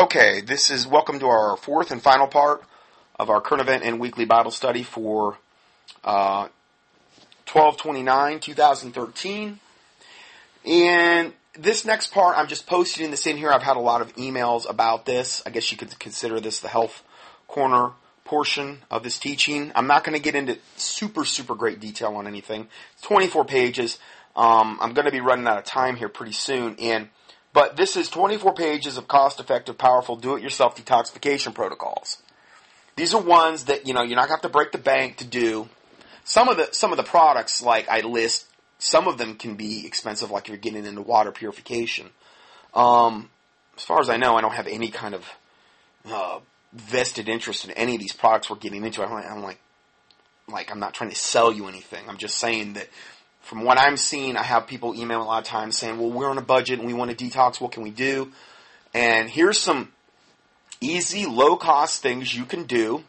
Okay, this is welcome to our fourth and final part of our current event and weekly Bible study for uh, 1229 2013. And this next part, I'm just posting this in here. I've had a lot of emails about this. I guess you could consider this the health corner portion of this teaching. I'm not going to get into super, super great detail on anything. It's 24 pages. Um, I'm going to be running out of time here pretty soon. And but this is 24 pages of cost-effective, powerful, do-it-yourself detoxification protocols. These are ones that you know you're not going to have to break the bank to do. Some of the some of the products like I list, some of them can be expensive, like if you're getting into water purification. Um, as far as I know, I don't have any kind of uh, vested interest in any of these products we're getting into. I'm like, like I'm not trying to sell you anything. I'm just saying that from what I'm seeing, I have people email a lot of times saying, well, we're on a budget and we want to detox. What can we do? And here's some easy, low cost things you can do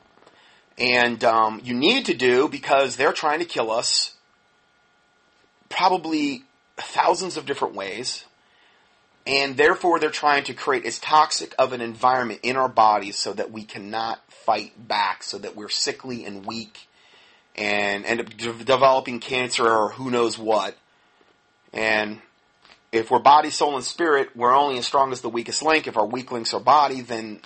and um, you need to do because they're trying to kill us probably thousands of different ways. And therefore, they're trying to create as toxic of an environment in our bodies so that we cannot fight back, so that we're sickly and weak and end up de- developing cancer or who knows what. And if we're body, soul, and spirit, we're only as strong as the weakest link. If our weak links are body, then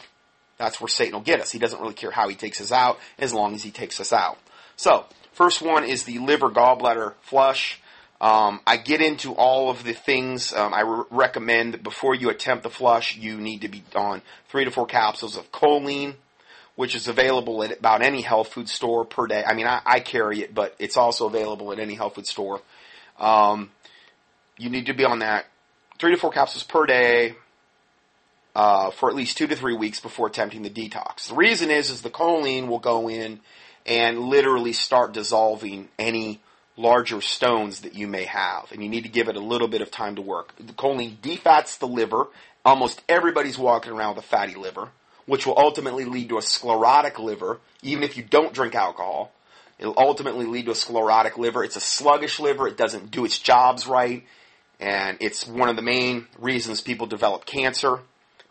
that's where Satan will get us. He doesn't really care how he takes us out as long as he takes us out. So, first one is the liver gallbladder flush. Um, I get into all of the things. Um, I re- recommend before you attempt the flush, you need to be on three to four capsules of choline which is available at about any health food store per day. I mean, I, I carry it, but it's also available at any health food store. Um, you need to be on that three to four capsules per day uh, for at least two to three weeks before attempting the detox. The reason is, is the choline will go in and literally start dissolving any larger stones that you may have, and you need to give it a little bit of time to work. The choline defats the liver. Almost everybody's walking around with a fatty liver which will ultimately lead to a sclerotic liver, even if you don't drink alcohol. It'll ultimately lead to a sclerotic liver. It's a sluggish liver. It doesn't do its jobs right. And it's one of the main reasons people develop cancer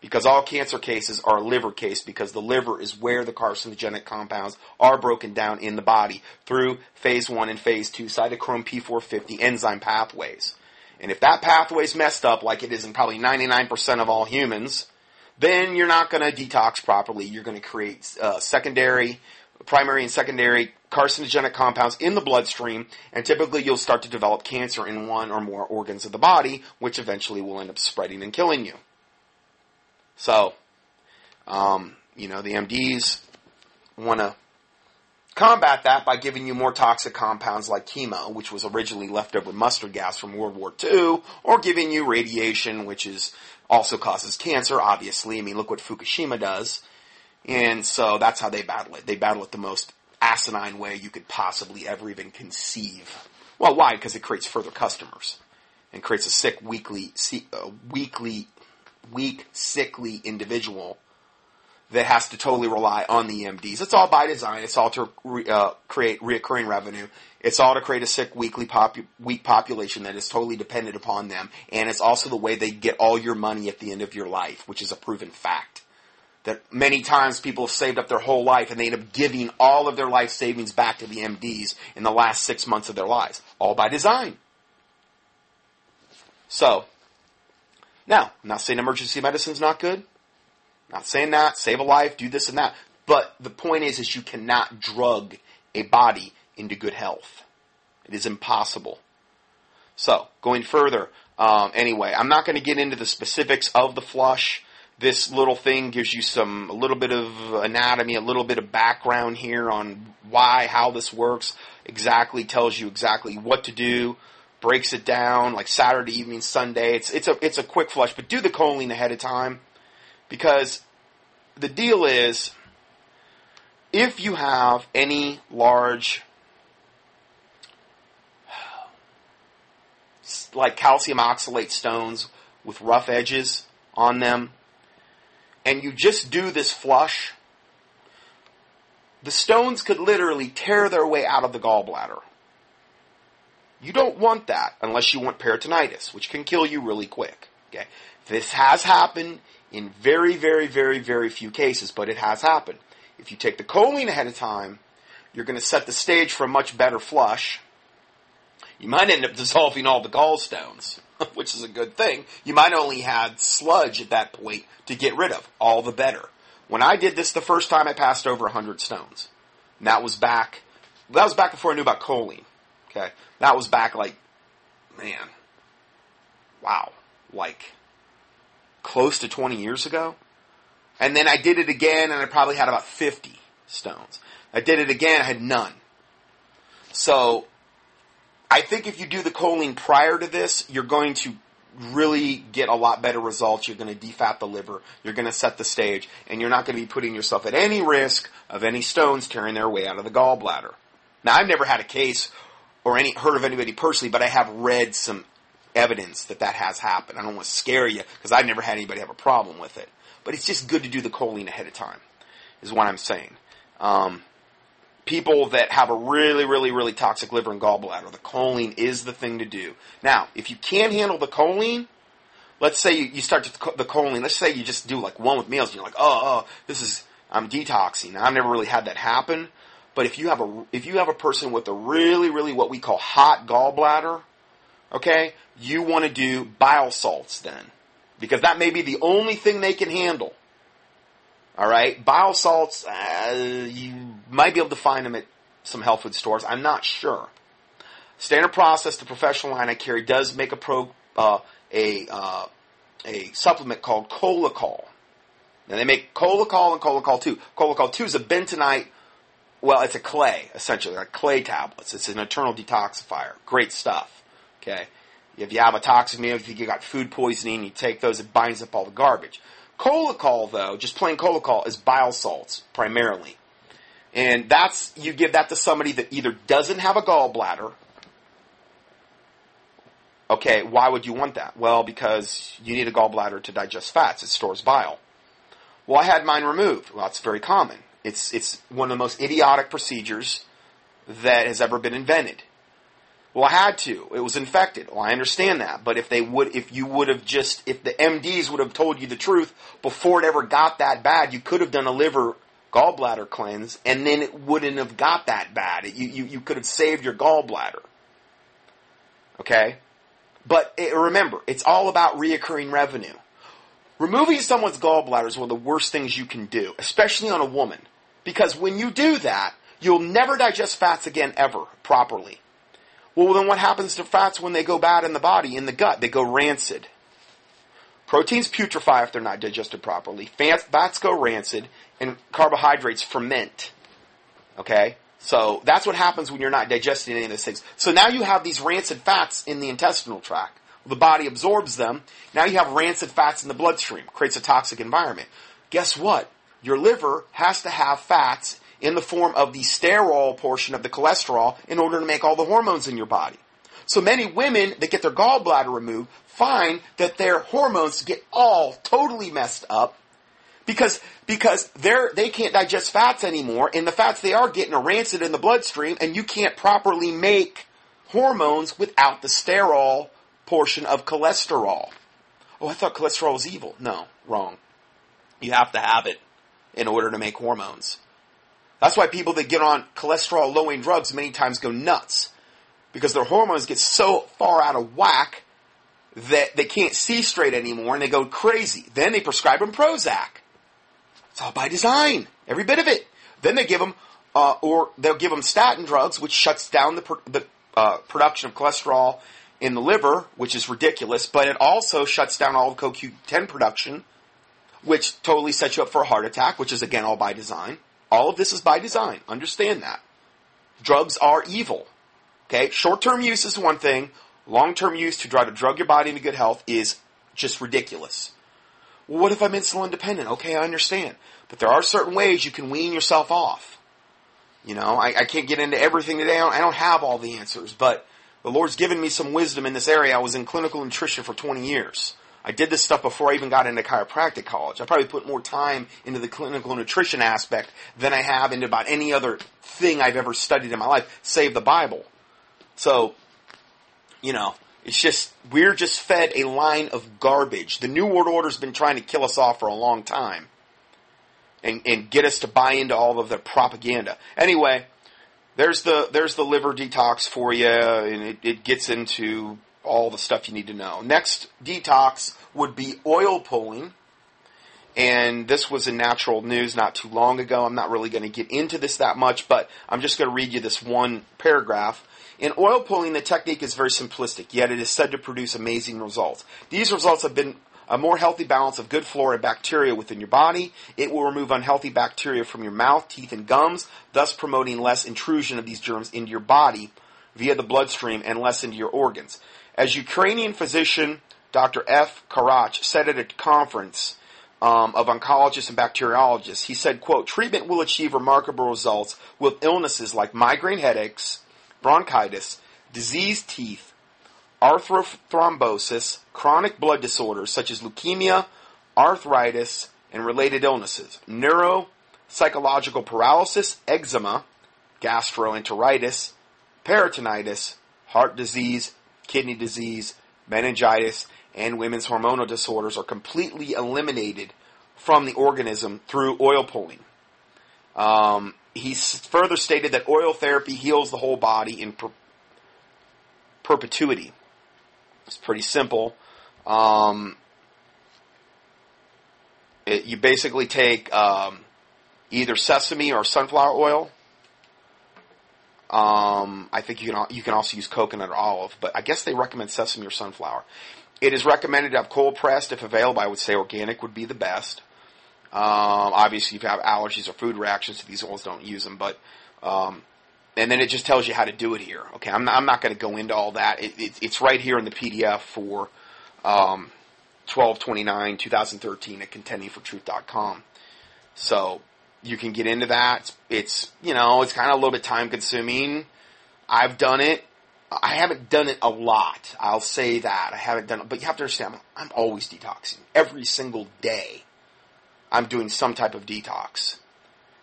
because all cancer cases are a liver case because the liver is where the carcinogenic compounds are broken down in the body through phase 1 and phase 2 cytochrome P450 enzyme pathways. And if that pathway is messed up like it is in probably 99% of all humans, then you're not going to detox properly. You're going to create uh, secondary, primary and secondary carcinogenic compounds in the bloodstream, and typically you'll start to develop cancer in one or more organs of the body, which eventually will end up spreading and killing you. So, um, you know, the MDs want to combat that by giving you more toxic compounds like chemo, which was originally leftover mustard gas from World War II, or giving you radiation, which is also causes cancer, obviously. I mean, look what Fukushima does. And so that's how they battle it. They battle it the most asinine way you could possibly ever even conceive. Well, why? Because it creates further customers and creates a sick, weakly, uh, weak, sickly individual that has to totally rely on the MDs. It's all by design. It's all to re, uh, create reoccurring revenue. It's all to create a sick, weakly popu- weak population that is totally dependent upon them. And it's also the way they get all your money at the end of your life, which is a proven fact. That many times people have saved up their whole life and they end up giving all of their life savings back to the MDs in the last six months of their lives. All by design. So, now, I'm not saying emergency medicine's not good. Not saying that, save a life, do this and that. But the point is, is you cannot drug a body into good health. It is impossible. So, going further, um, anyway, I'm not going to get into the specifics of the flush. This little thing gives you some, a little bit of anatomy, a little bit of background here on why, how this works, exactly tells you exactly what to do, breaks it down, like Saturday evening, Sunday. It's, it's a, it's a quick flush, but do the choline ahead of time because the deal is if you have any large like calcium oxalate stones with rough edges on them and you just do this flush the stones could literally tear their way out of the gallbladder. You don't want that unless you want peritonitis which can kill you really quick okay this has happened in very, very, very, very few cases, but it has happened. If you take the choline ahead of time, you're going to set the stage for a much better flush. You might end up dissolving all the gallstones, which is a good thing. You might only have sludge at that point to get rid of. All the better. When I did this the first time, I passed over 100 stones. And that was back, that was back before I knew about choline. Okay. That was back like, man, wow, like close to 20 years ago. And then I did it again and I probably had about 50 stones. I did it again, I had none. So I think if you do the choline prior to this, you're going to really get a lot better results. You're going to defat the liver. You're going to set the stage, and you're not going to be putting yourself at any risk of any stones tearing their way out of the gallbladder. Now, I've never had a case or any heard of anybody personally, but I have read some evidence that that has happened. I don't want to scare you because I've never had anybody have a problem with it. But it's just good to do the choline ahead of time, is what I'm saying. Um, people that have a really, really, really toxic liver and gallbladder, the choline is the thing to do. Now, if you can't handle the choline, let's say you, you start to the choline, let's say you just do like one with meals and you're like, oh, oh, this is, I'm detoxing. Now, I've never really had that happen. But if you have a, if you have a person with a really, really what we call hot gallbladder, okay, you want to do bile salts then. Because that may be the only thing they can handle. All right, bile salts. Uh, you might be able to find them at some health food stores. I'm not sure. Standard process, the professional line I carry does make a pro uh, a uh, a supplement called Cholacol. Now they make Cholacol and Cholacol two. Cholacol two is a bentonite. Well, it's a clay essentially, like clay tablets. It's an internal detoxifier. Great stuff. Okay, if you have a meal, if you got food poisoning, you take those. It binds up all the garbage. Cholacol, though, just plain cholacol, is bile salts primarily. And that's, you give that to somebody that either doesn't have a gallbladder. Okay, why would you want that? Well, because you need a gallbladder to digest fats. It stores bile. Well, I had mine removed. Well, it's very common. It's, it's one of the most idiotic procedures that has ever been invented. Well, I had to. It was infected. Well, I understand that. But if they would, if you would have just, if the MDs would have told you the truth before it ever got that bad, you could have done a liver gallbladder cleanse and then it wouldn't have got that bad. You, you, you could have saved your gallbladder. Okay? But it, remember, it's all about reoccurring revenue. Removing someone's gallbladder is one of the worst things you can do, especially on a woman. Because when you do that, you'll never digest fats again ever properly. Well, then what happens to fats when they go bad in the body, in the gut? They go rancid. Proteins putrefy if they're not digested properly. Fats go rancid, and carbohydrates ferment. Okay? So that's what happens when you're not digesting any of those things. So now you have these rancid fats in the intestinal tract. The body absorbs them. Now you have rancid fats in the bloodstream. Creates a toxic environment. Guess what? Your liver has to have fats in the form of the sterol portion of the cholesterol in order to make all the hormones in your body. So many women that get their gallbladder removed find that their hormones get all totally messed up because because they're they can't digest fats anymore and the fats they are getting are rancid in the bloodstream and you can't properly make hormones without the sterol portion of cholesterol. Oh, I thought cholesterol was evil. No, wrong. You have to have it in order to make hormones. That's why people that get on cholesterol lowering drugs many times go nuts. Because their hormones get so far out of whack that they can't see straight anymore and they go crazy. Then they prescribe them Prozac. It's all by design. Every bit of it. Then they give them, uh, or they'll give them statin drugs, which shuts down the, the uh, production of cholesterol in the liver, which is ridiculous, but it also shuts down all the CoQ10 production, which totally sets you up for a heart attack, which is again all by design. All of this is by design. Understand that. Drugs are evil. Okay? Short term use is one thing. Long term use to try to drug your body into good health is just ridiculous. Well, what if I'm insulin dependent? Okay, I understand. But there are certain ways you can wean yourself off. You know, I, I can't get into everything today. I don't, I don't have all the answers, but the Lord's given me some wisdom in this area. I was in clinical nutrition for 20 years. I did this stuff before I even got into chiropractic college. I probably put more time into the clinical nutrition aspect than I have into about any other thing I've ever studied in my life, save the Bible. So, you know, It's just, we're just fed a line of garbage. The New World Order's been trying to kill us off for a long time. And, and get us to buy into all of their propaganda. Anyway, there's the, there's the liver detox for you, and it, it gets into all the stuff you need to know. Next detox would be oil pulling. And this was in Natural News not too long ago. I'm not really going to get into this that much, but I'm just going to read you this one paragraph. In oil pulling, the technique is very simplistic, yet it is said to produce amazing results. These results have been a more healthy balance of good flora and bacteria within your body. It will remove unhealthy bacteria from your mouth, teeth, and gums, thus promoting less intrusion of these germs into your body via the bloodstream and less into your organs. As Ukrainian physician Dr. F. Karach said at a conference um, of oncologists and bacteriologists, he said, quote, treatment will achieve remarkable results with illnesses like migraine headaches, bronchitis, diseased teeth, arthrothrombosis, chronic blood disorders such as leukemia, arthritis, and related illnesses, neuro, psychological paralysis, eczema, gastroenteritis, peritonitis, heart disease, kidney disease, meningitis, and women's hormonal disorders are completely eliminated from the organism through oil pulling. Um, he further stated that oil therapy heals the whole body in per- perpetuity. It's pretty simple. Um, it, you basically take um, either sesame or sunflower oil. Um, I think you can you can also use coconut or olive, but I guess they recommend sesame or sunflower. It is recommended to have cold pressed if available. I would say organic would be the best. Um, obviously, if you have allergies or food reactions to these oils, don't use them. But um, and then it just tells you how to do it here. Okay, I'm not, I'm not going to go into all that. It, it, it's right here in the PDF for um, 1229 2013 at contendingfortruth.com. So you can get into that. It's, you know it's kind of a little bit time consuming. I've done it. I haven't done it a lot. I'll say that I haven't done it, but you have to understand. I'm always detoxing every single day. I'm doing some type of detox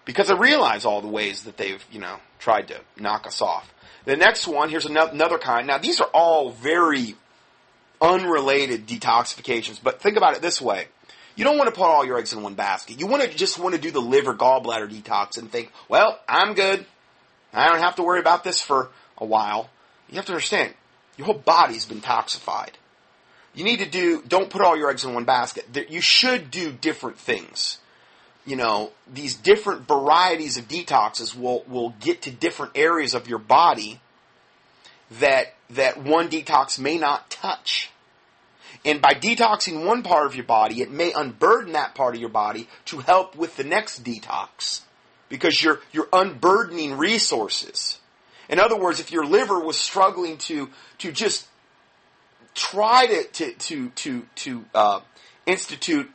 because I realize all the ways that they've you know tried to knock us off. The next one, here's another kind. Now these are all very unrelated detoxifications, but think about it this way. You don't want to put all your eggs in one basket. You want to just want to do the liver gallbladder detox and think, well, I'm good. I don't have to worry about this for a while. You have to understand, your whole body's been toxified. You need to do, don't put all your eggs in one basket. You should do different things. You know, these different varieties of detoxes will, will get to different areas of your body that, that one detox may not touch. And by detoxing one part of your body, it may unburden that part of your body to help with the next detox. Because you're, you're unburdening resources. In other words, if your liver was struggling to to just try to to to to, to uh, institute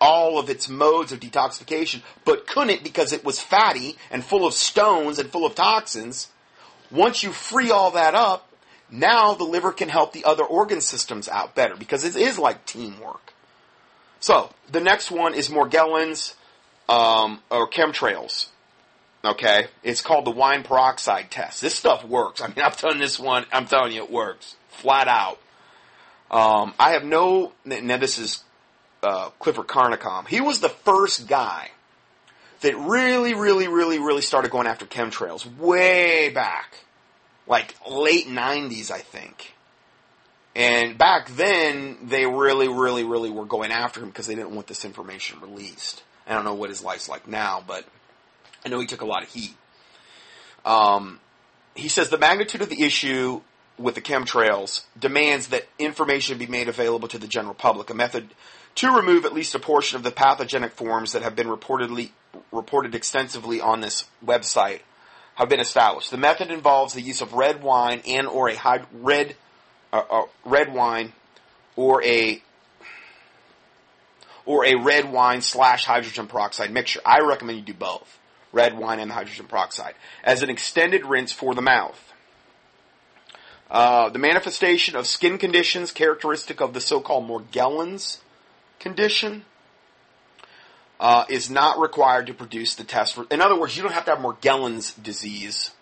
all of its modes of detoxification, but couldn't because it was fatty and full of stones and full of toxins. Once you free all that up, now the liver can help the other organ systems out better because it is like teamwork. So the next one is Morgellons um, or chemtrails. Okay, it's called the wine peroxide test. This stuff works. I mean, I've done this one. I'm telling you, it works flat out. Um, I have no. Now this is uh, Clifford Carnicom. He was the first guy that really, really, really, really started going after chemtrails way back, like late '90s, I think. And back then, they really, really, really were going after him because they didn't want this information released. I don't know what his life's like now, but I know he took a lot of heat. Um, he says the magnitude of the issue with the chemtrails demands that information be made available to the general public. A method to remove at least a portion of the pathogenic forms that have been reportedly reported extensively on this website have been established. The method involves the use of red wine and or a hyd- red uh, uh, red wine or a or a red wine slash hydrogen peroxide mixture. I recommend you do both red wine and hydrogen peroxide as an extended rinse for the mouth. Uh, the manifestation of skin conditions characteristic of the so-called Morgellons condition uh, is not required to produce the test. For, in other words, you don't have to have Morgellons disease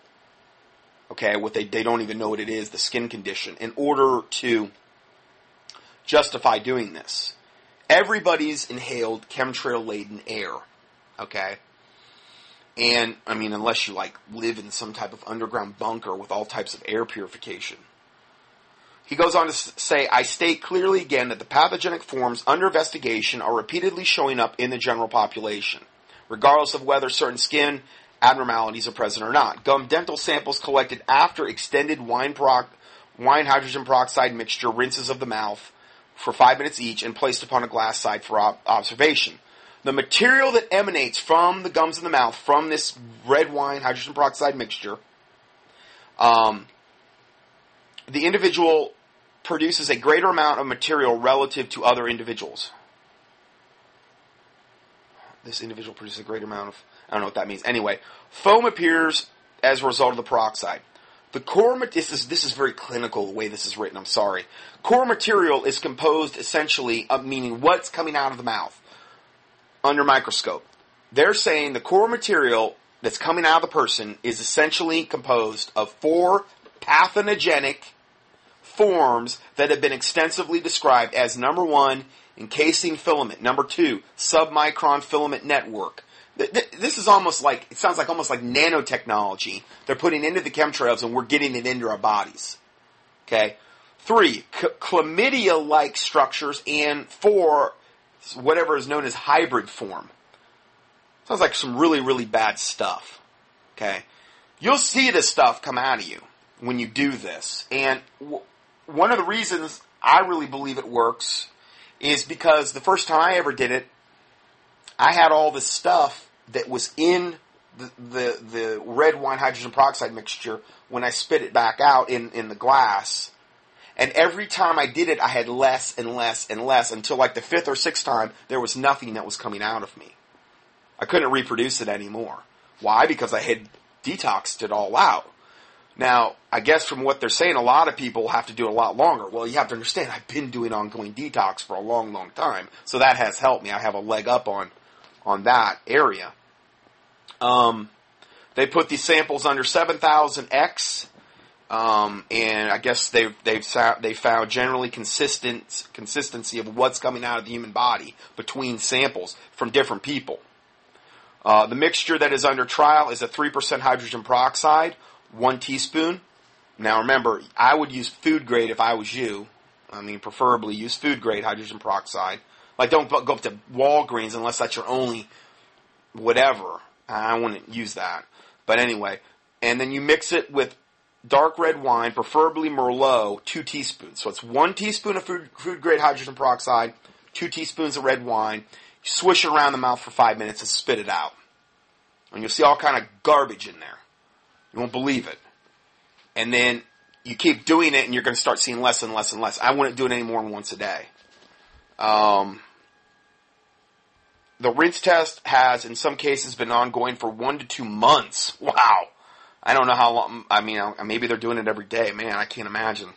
okay, what they, they don't even know what it is, the skin condition, in order to justify doing this. Everybody's inhaled chemtrail laden air, okay? And, I mean, unless you, like, live in some type of underground bunker with all types of air purification. He goes on to say, I state clearly again that the pathogenic forms under investigation are repeatedly showing up in the general population, regardless of whether certain skin abnormalities are present or not. Gum dental samples collected after extended wine, wine hydrogen peroxide mixture rinses of the mouth for five minutes each and placed upon a glass side for ob- observation. The material that emanates from the gums in the mouth from this red wine hydrogen peroxide mixture, um, the individual produces a greater amount of material relative to other individuals. This individual produces a greater amount of, I don't know what that means. Anyway, foam appears as a result of the peroxide. The core, this is, this is very clinical the way this is written, I'm sorry. Core material is composed essentially of meaning what's coming out of the mouth under microscope. They're saying the core material that's coming out of the person is essentially composed of four pathogenic forms that have been extensively described as number one, encasing filament, number two, submicron filament network. This is almost like, it sounds like almost like nanotechnology they're putting into the chemtrails and we're getting it into our bodies. Okay? Three, c- chlamydia-like structures and four, whatever is known as hybrid form. Sounds like some really, really bad stuff. Okay? You'll see this stuff come out of you when you do this. And one of the reasons I really believe it works is because the first time I ever did it, I had all this stuff that was in the, the, the red wine hydrogen peroxide mixture when I spit it back out in, in the glass. And every time I did it, I had less and less and less until like the fifth or sixth time, there was nothing that was coming out of me. I couldn't reproduce it anymore. Why? Because I had detoxed it all out. Now, I guess from what they're saying, a lot of people have to do a lot longer. Well, you have to understand, I've been doing ongoing detox for a long, long time, so that has helped me. I have a leg up on on that area. Um, they put these samples under 7,000 X, um, and I guess they've they've they found generally consistent consistency of what's coming out of the human body between samples from different people. Uh, the mixture that is under trial is a three percent hydrogen peroxide one teaspoon. Now remember, I would use food grade if I was you. I mean, preferably use food grade hydrogen peroxide. Like, don't go up to Walgreens unless that's your only whatever. I wouldn't use that. But anyway, and then you mix it with dark red wine, preferably Merlot, two teaspoons. So it's one teaspoon of food, food grade hydrogen peroxide, two teaspoons of red wine. You swish it around the mouth for five minutes and spit it out. And you'll see all kind of garbage in there. You won't believe it. And then you keep doing it and you're going to start seeing less and less and less. I wouldn't do it any more than once a day. Um, the rinse test has, in some cases, been ongoing for one to two months. Wow. I don't know how long, I mean, maybe they're doing it every day. Man, I can't imagine.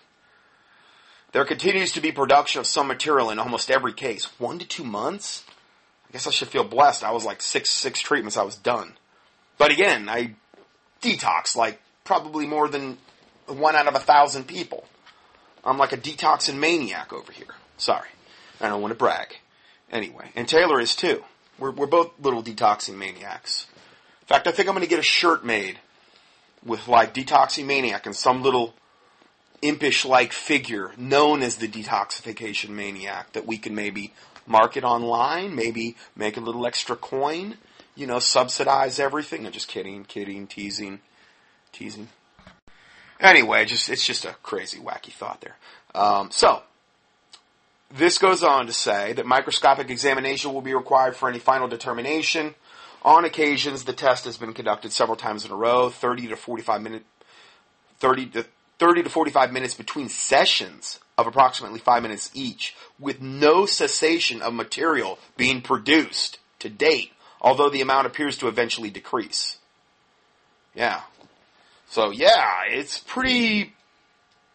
There continues to be production of some material in almost every case. One to two months? I guess I should feel blessed. I was like six, six treatments, I was done. But again, I detox like probably more than one out of a thousand people. I'm like a detoxing maniac over here. Sorry. I don't want to brag. Anyway, and Taylor is too. We're, we're both little detoxing maniacs. In fact, I think I'm going to get a shirt made with like detoxing maniac and some little impish like figure known as the detoxification maniac that we can maybe market online, maybe make a little extra coin you know, subsidize everything. I'm just kidding, kidding, teasing, teasing. Anyway, just it's just a crazy, wacky thought there. Um, so, this goes on to say that microscopic examination will be required for any final determination. On occasions, the test has been conducted several times in a row, 30 to 45 minutes, 30 to 30 to 45 minutes between sessions of approximately 5 minutes each, with no cessation of material being produced to date although the amount appears to eventually decrease. Yeah. So yeah, it's pretty,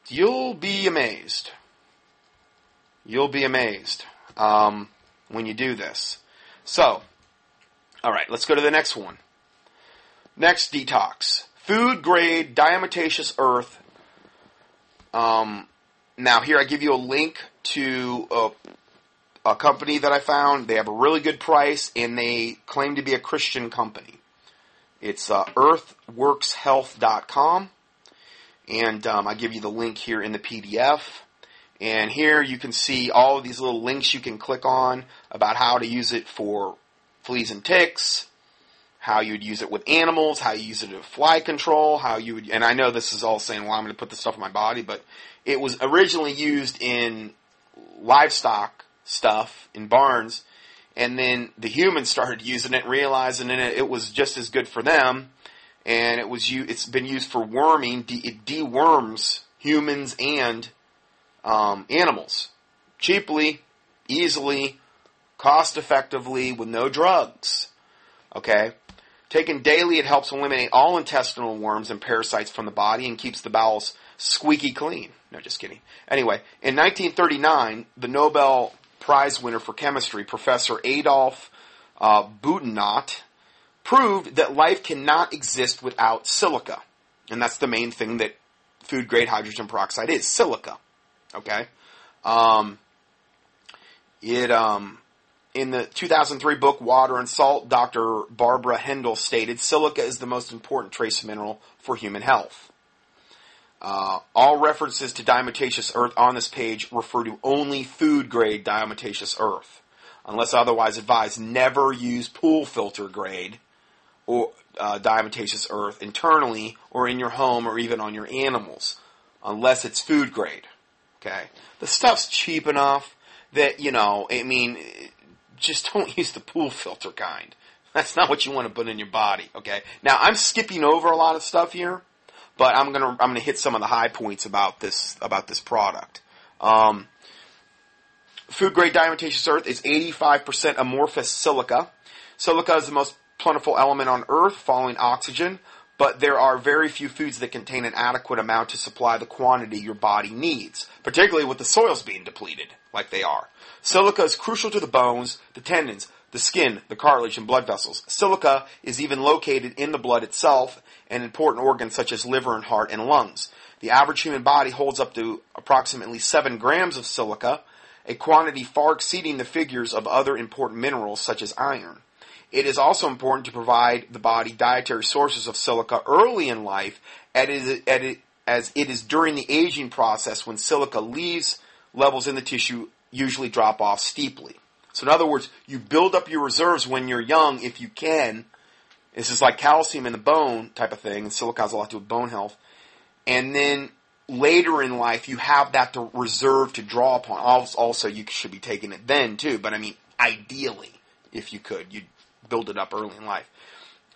you'll be amazed. You'll be amazed, um, when you do this. So, alright, let's go to the next one. Next detox. food grade diatomaceous earth. Um, now here I give you a link to a, a company that I found. They have a really good price and they claim to be a Christian company. It's uh, earthworkshealth.com. And um, I give you the link here in the PDF. And here you can see all of these little links you can click on about how to use it for fleas and ticks, how you'd use it with animals, how you use it with fly control, how you would, and I know this is all saying, well, I'm going to put this stuff in my body, but it was originally used in livestock stuff in barns, and then the humans started using it, realizing it, it was just as good for them, and it was it's been used for worming. It deworms humans and um, animals cheaply, easily, cost effectively, with no drugs. Okay. Taken daily, it helps eliminate all intestinal worms and parasites from the body and keeps the bowels squeaky clean. No, just kidding. Anyway, in 1939, the Nobel Prize winner for chemistry, Professor Adolf uh, proved that life cannot exist without silica. And that's the main thing that food grade hydrogen peroxide is silica. Okay? Um, it, um, in the 2003 book Water and Salt, Dr. Barbara Hendel stated silica is the most important trace mineral for human health. Uh, all references to diatomaceous earth on this page refer to only food grade diatomaceous earth. Unless otherwise advised, never use pool filter grade or uh, diatomaceous earth internally or in your home or even on your animals, unless it's food grade. Okay, the stuff's cheap enough that you know. I mean, just don't use the pool filter kind. That's not what you want to put in your body. Okay. Now I'm skipping over a lot of stuff here but I'm gonna I'm gonna hit some of the high points about this about this product. Um, food grade diatomaceous earth is 85% amorphous silica. Silica is the most plentiful element on Earth, following oxygen. But there are very few foods that contain an adequate amount to supply the quantity your body needs, particularly with the soils being depleted, like they are. Silica is crucial to the bones, the tendons, the skin, the cartilage, and blood vessels. Silica is even located in the blood itself and important organs such as liver and heart and lungs. The average human body holds up to approximately 7 grams of silica, a quantity far exceeding the figures of other important minerals such as iron. It is also important to provide the body dietary sources of silica early in life as it is during the aging process when silica leaves levels in the tissue usually drop off steeply. So in other words, you build up your reserves when you're young if you can. This is like calcium in the bone type of thing, and silica has a lot to do with bone health. And then later in life, you have that to reserve to draw upon. Also, you should be taking it then too, but I mean, ideally, if you could, you'd build it up early in life.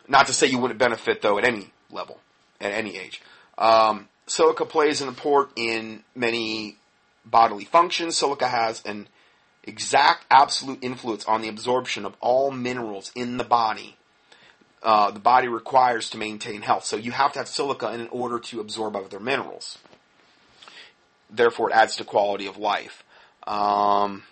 Not to say you wouldn't benefit though at any level, at any age. Um, silica plays an important in many bodily functions. Silica has an exact absolute influence on the absorption of all minerals in the body. Uh, the body requires to maintain health. So you have to have silica in order to absorb other minerals. Therefore, it adds to quality of life. Um,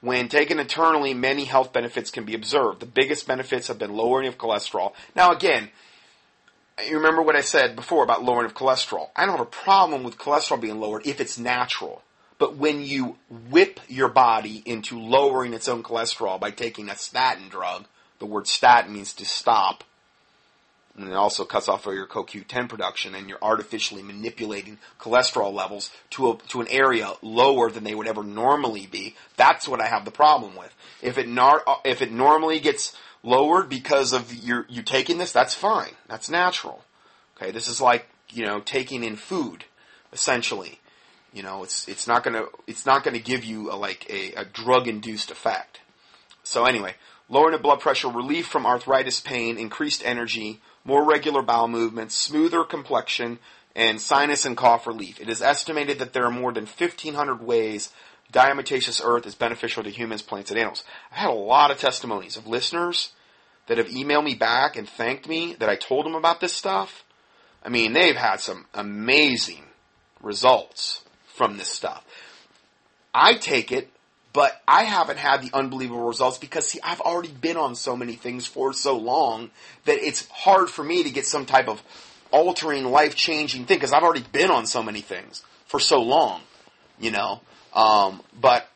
when taken internally, many health benefits can be observed. The biggest benefits have been lowering of cholesterol. Now, again, you remember what I said before about lowering of cholesterol. I don't have a problem with cholesterol being lowered if it's natural. But when you whip your body into lowering its own cholesterol by taking a statin drug, the word stat means to stop. And it also cuts off your CoQ10 production, and you're artificially manipulating cholesterol levels to a, to an area lower than they would ever normally be. That's what I have the problem with. If it nar- uh, if it normally gets lowered because of your you taking this, that's fine. That's natural. Okay, this is like you know taking in food, essentially. You know, it's it's not gonna it's not gonna give you a, like a, a drug induced effect. So anyway, lowering blood pressure, relief from arthritis pain, increased energy, more regular bowel movements, smoother complexion, and sinus and cough relief. It is estimated that there are more than 1,500 ways diatomaceous earth is beneficial to humans, plants, and animals. I've had a lot of testimonies of listeners that have emailed me back and thanked me that I told them about this stuff. I mean, they've had some amazing results from this stuff. I take it but I haven't had the unbelievable results because see, I've already been on so many things for so long that it's hard for me to get some type of altering, life changing thing because I've already been on so many things for so long, you know. Um, but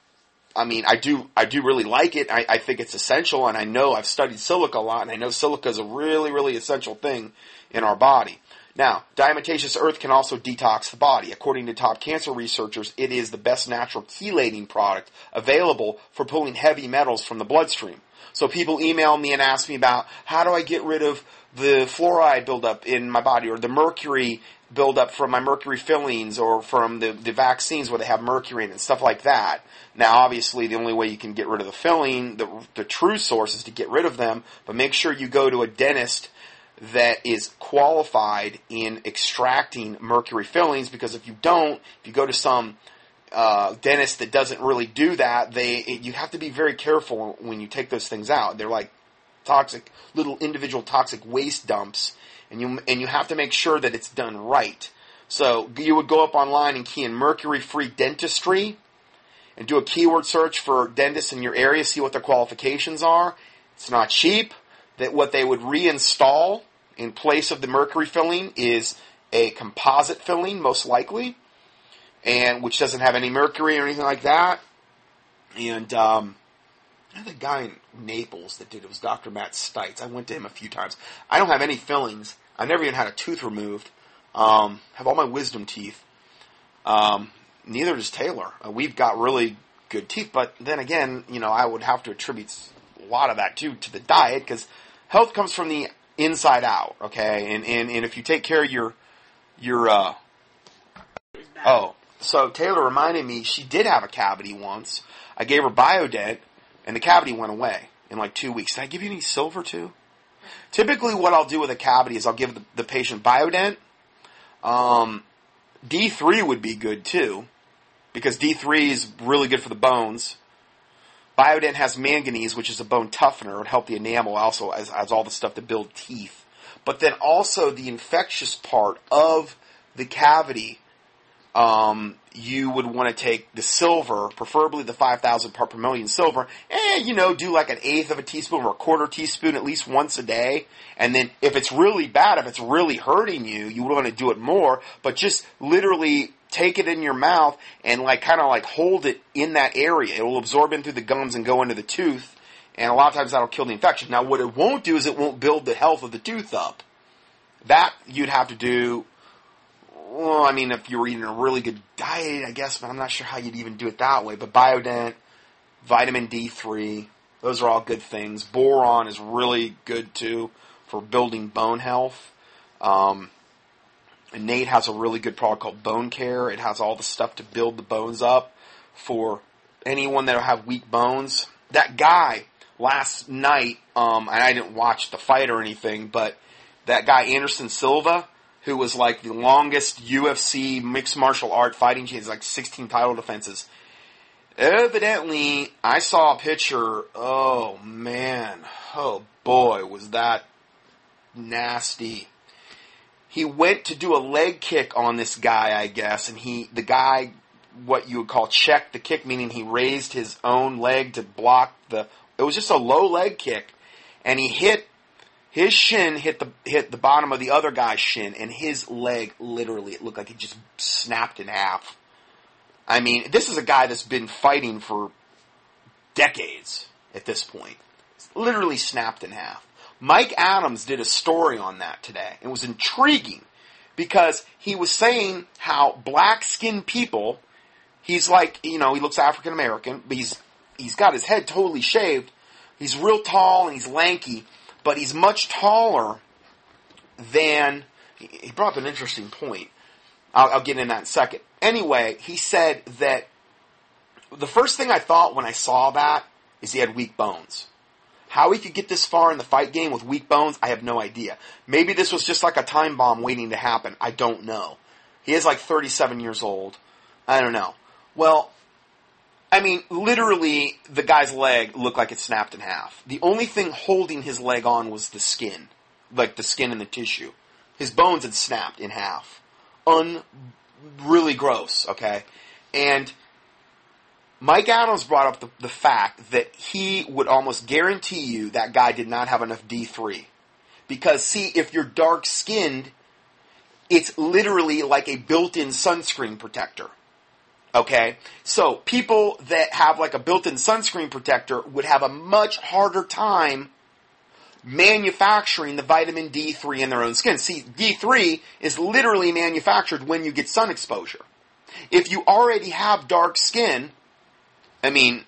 I mean, I do, I do really like it. I, I think it's essential, and I know I've studied silica a lot, and I know silica is a really, really essential thing in our body. Now, diatomaceous earth can also detox the body. According to top cancer researchers, it is the best natural chelating product available for pulling heavy metals from the bloodstream. So people email me and ask me about how do I get rid of the fluoride buildup in my body or the mercury buildup from my mercury fillings or from the, the vaccines where they have mercury in and stuff like that. Now, obviously, the only way you can get rid of the filling, the, the true source is to get rid of them, but make sure you go to a dentist that is qualified in extracting mercury fillings because if you don't, if you go to some uh, dentist that doesn't really do that, they you have to be very careful when you take those things out. They're like toxic little individual toxic waste dumps, and you and you have to make sure that it's done right. So you would go up online and key in mercury-free dentistry, and do a keyword search for dentists in your area, see what their qualifications are. It's not cheap that what they would reinstall in place of the mercury filling is a composite filling, most likely, and which doesn't have any mercury or anything like that. And um, the guy in Naples that did it was Dr. Matt Stites. I went to him a few times. I don't have any fillings. I never even had a tooth removed. Um, have all my wisdom teeth. Um, neither does Taylor. Uh, we've got really good teeth, but then again, you know, I would have to attribute a lot of that too to the diet because health comes from the inside out, okay? And, and, and if you take care of your, your, uh, oh, so Taylor reminded me she did have a cavity once. I gave her Biodent and the cavity went away in like two weeks. Did I give you any silver too? Typically what I'll do with a cavity is I'll give the, the patient Biodent. Um, D3 would be good too because D3 is really good for the bones. Biodent has manganese, which is a bone toughener. It help the enamel also as, as all the stuff to build teeth. But then also the infectious part of the cavity, um, you would want to take the silver, preferably the 5,000 part per million silver, and, you know, do like an eighth of a teaspoon or a quarter teaspoon at least once a day. And then if it's really bad, if it's really hurting you, you would want to do it more, but just literally take it in your mouth and like kind of like hold it in that area. It will absorb in through the gums and go into the tooth. And a lot of times that'll kill the infection. Now what it won't do is it won't build the health of the tooth up. That you'd have to do, well, I mean, if you were eating a really good diet, I guess, but I'm not sure how you'd even do it that way. But Biodent, vitamin D3, those are all good things. Boron is really good too for building bone health. Um, Nate has a really good product called Bone Care. It has all the stuff to build the bones up for anyone that will have weak bones. That guy last night, um, and I didn't watch the fight or anything, but that guy Anderson Silva, who was like the longest UFC mixed martial art fighting, he has like 16 title defenses. Evidently, I saw a picture. Oh man, oh boy, was that nasty he went to do a leg kick on this guy, I guess, and he, the guy, what you would call checked the kick, meaning he raised his own leg to block the, it was just a low leg kick, and he hit, his shin hit the, hit the bottom of the other guy's shin, and his leg literally, it looked like it just snapped in half. I mean, this is a guy that's been fighting for decades at this point. It's literally snapped in half. Mike Adams did a story on that today. It was intriguing because he was saying how black skinned people, he's like, you know, he looks African American, but he's, he's got his head totally shaved. He's real tall and he's lanky, but he's much taller than, he brought up an interesting point. I'll, I'll get in that in a second. Anyway, he said that the first thing I thought when I saw that is he had weak bones. How he could get this far in the fight game with weak bones, I have no idea. Maybe this was just like a time bomb waiting to happen. I don't know. He is like 37 years old. I don't know. Well, I mean, literally, the guy's leg looked like it snapped in half. The only thing holding his leg on was the skin. Like the skin and the tissue. His bones had snapped in half. Un, really gross, okay? And Mike Adams brought up the, the fact that he would almost guarantee you that guy did not have enough D3. Because, see, if you're dark skinned, it's literally like a built in sunscreen protector. Okay? So, people that have like a built in sunscreen protector would have a much harder time manufacturing the vitamin D3 in their own skin. See, D3 is literally manufactured when you get sun exposure. If you already have dark skin, I mean,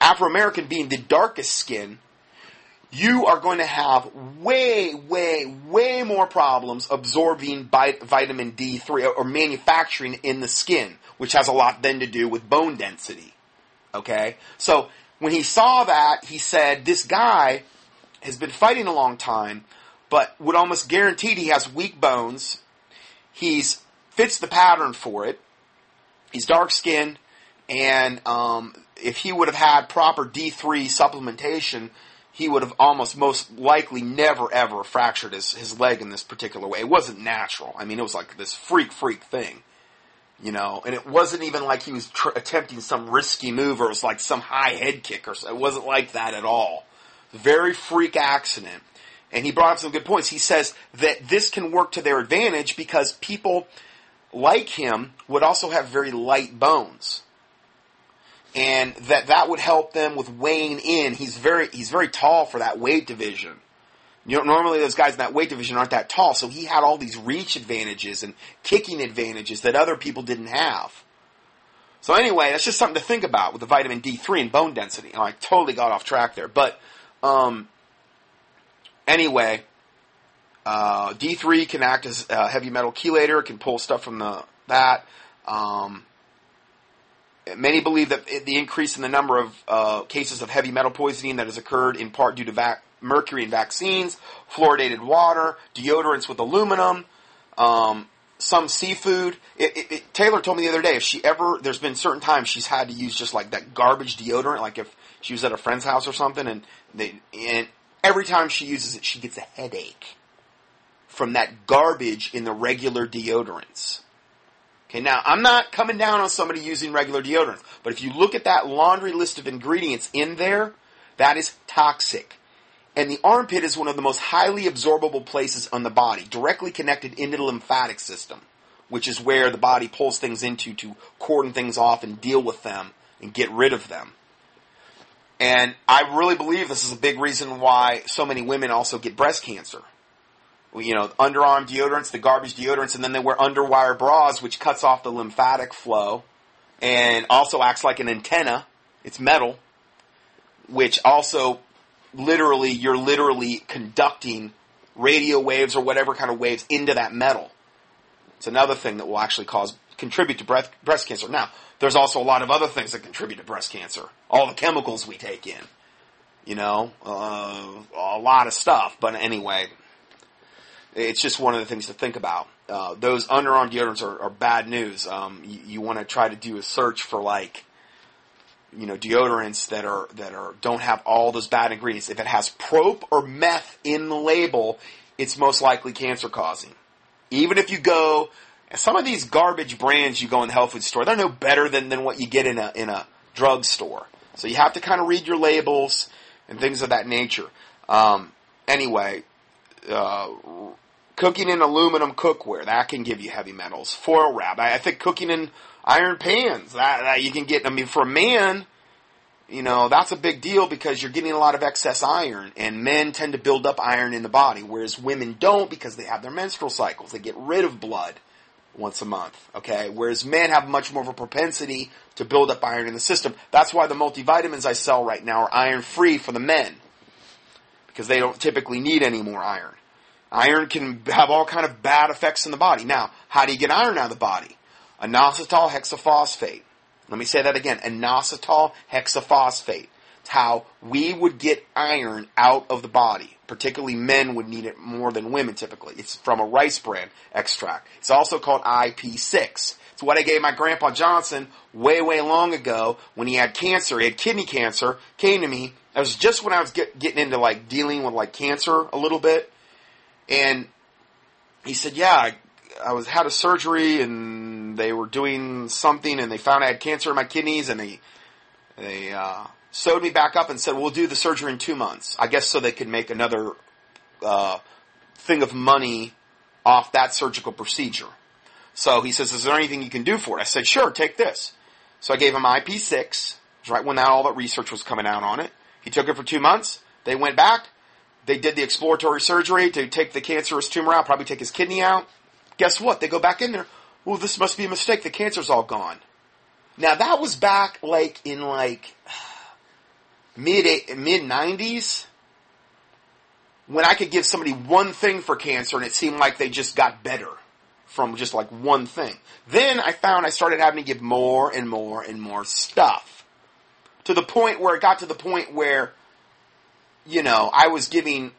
Afro American being the darkest skin, you are going to have way, way, way more problems absorbing vitamin D3 or manufacturing in the skin, which has a lot then to do with bone density. Okay? So, when he saw that, he said, this guy has been fighting a long time, but would almost guaranteed he has weak bones. He's fits the pattern for it. He's dark skinned, and um, if he would have had proper D3 supplementation, he would have almost most likely never ever fractured his, his leg in this particular way. It wasn't natural. I mean, it was like this freak freak thing, you know. And it wasn't even like he was tr- attempting some risky move or it was like some high head kick or so. It wasn't like that at all. Very freak accident. And he brought up some good points. He says that this can work to their advantage because people like him would also have very light bones. And that that would help them with weighing in. He's very he's very tall for that weight division. You know, normally those guys in that weight division aren't that tall, so he had all these reach advantages and kicking advantages that other people didn't have. So anyway, that's just something to think about with the vitamin D3 and bone density. Oh, I totally got off track there, but um, anyway, uh, D3 can act as a heavy metal chelator. It can pull stuff from the that. Um, many believe that the increase in the number of uh, cases of heavy metal poisoning that has occurred in part due to vac- mercury in vaccines, fluoridated water, deodorants with aluminum, um, some seafood. It, it, it, Taylor told me the other day if she ever, there's been certain times she's had to use just like that garbage deodorant, like if she was at a friend's house or something, and they, and every time she uses it, she gets a headache from that garbage in the regular deodorants. Okay, now I'm not coming down on somebody using regular deodorant, but if you look at that laundry list of ingredients in there, that is toxic. And the armpit is one of the most highly absorbable places on the body, directly connected into the lymphatic system, which is where the body pulls things into to cordon things off and deal with them and get rid of them. And I really believe this is a big reason why so many women also get breast cancer. You know, underarm deodorants, the garbage deodorants, and then they wear underwire bras, which cuts off the lymphatic flow and also acts like an antenna. It's metal, which also literally, you're literally conducting radio waves or whatever kind of waves into that metal. It's another thing that will actually cause, contribute to breast, breast cancer. Now, there's also a lot of other things that contribute to breast cancer. All the chemicals we take in. You know, uh, a lot of stuff. But anyway, it's just one of the things to think about. Uh, those underarm deodorants are, are bad news. Um, you, you want to try to do a search for like, you know, deodorants that are that are don't have all those bad ingredients. If it has prop or meth in the label, it's most likely cancer causing. Even if you go some of these garbage brands you go in the health food store, they're no better than, than what you get in a in a drugstore. So you have to kind of read your labels and things of that nature. Um, anyway, uh, cooking in aluminum cookware that can give you heavy metals. Foil wrap. I, I think cooking in iron pans that, that you can get. I mean, for a man, you know that's a big deal because you're getting a lot of excess iron, and men tend to build up iron in the body, whereas women don't because they have their menstrual cycles. They get rid of blood once a month. Okay, whereas men have much more of a propensity to build up iron in the system. That's why the multivitamins I sell right now are iron free for the men because they don't typically need any more iron. Iron can have all kind of bad effects in the body. Now, how do you get iron out of the body? Inositol hexaphosphate. Let me say that again. Inositol hexaphosphate. It's how we would get iron out of the body particularly men would need it more than women typically. It's from a rice bran extract. It's also called IP6. It's what I gave my grandpa Johnson way, way long ago when he had cancer. He had kidney cancer, came to me. It was just when I was get, getting into like dealing with like cancer a little bit. And he said, yeah, I, I was, had a surgery and they were doing something and they found I had cancer in my kidneys and they, They uh, sewed me back up and said, "We'll do the surgery in two months." I guess so they could make another uh, thing of money off that surgical procedure. So he says, "Is there anything you can do for it?" I said, "Sure, take this." So I gave him IP6. Right when that, all that research was coming out on it, he took it for two months. They went back. They did the exploratory surgery to take the cancerous tumor out, probably take his kidney out. Guess what? They go back in there. Well, this must be a mistake. The cancer's all gone. Now that was back like in like mid mid nineties when I could give somebody one thing for cancer and it seemed like they just got better from just like one thing. Then I found I started having to give more and more and more stuff to the point where it got to the point where you know I was giving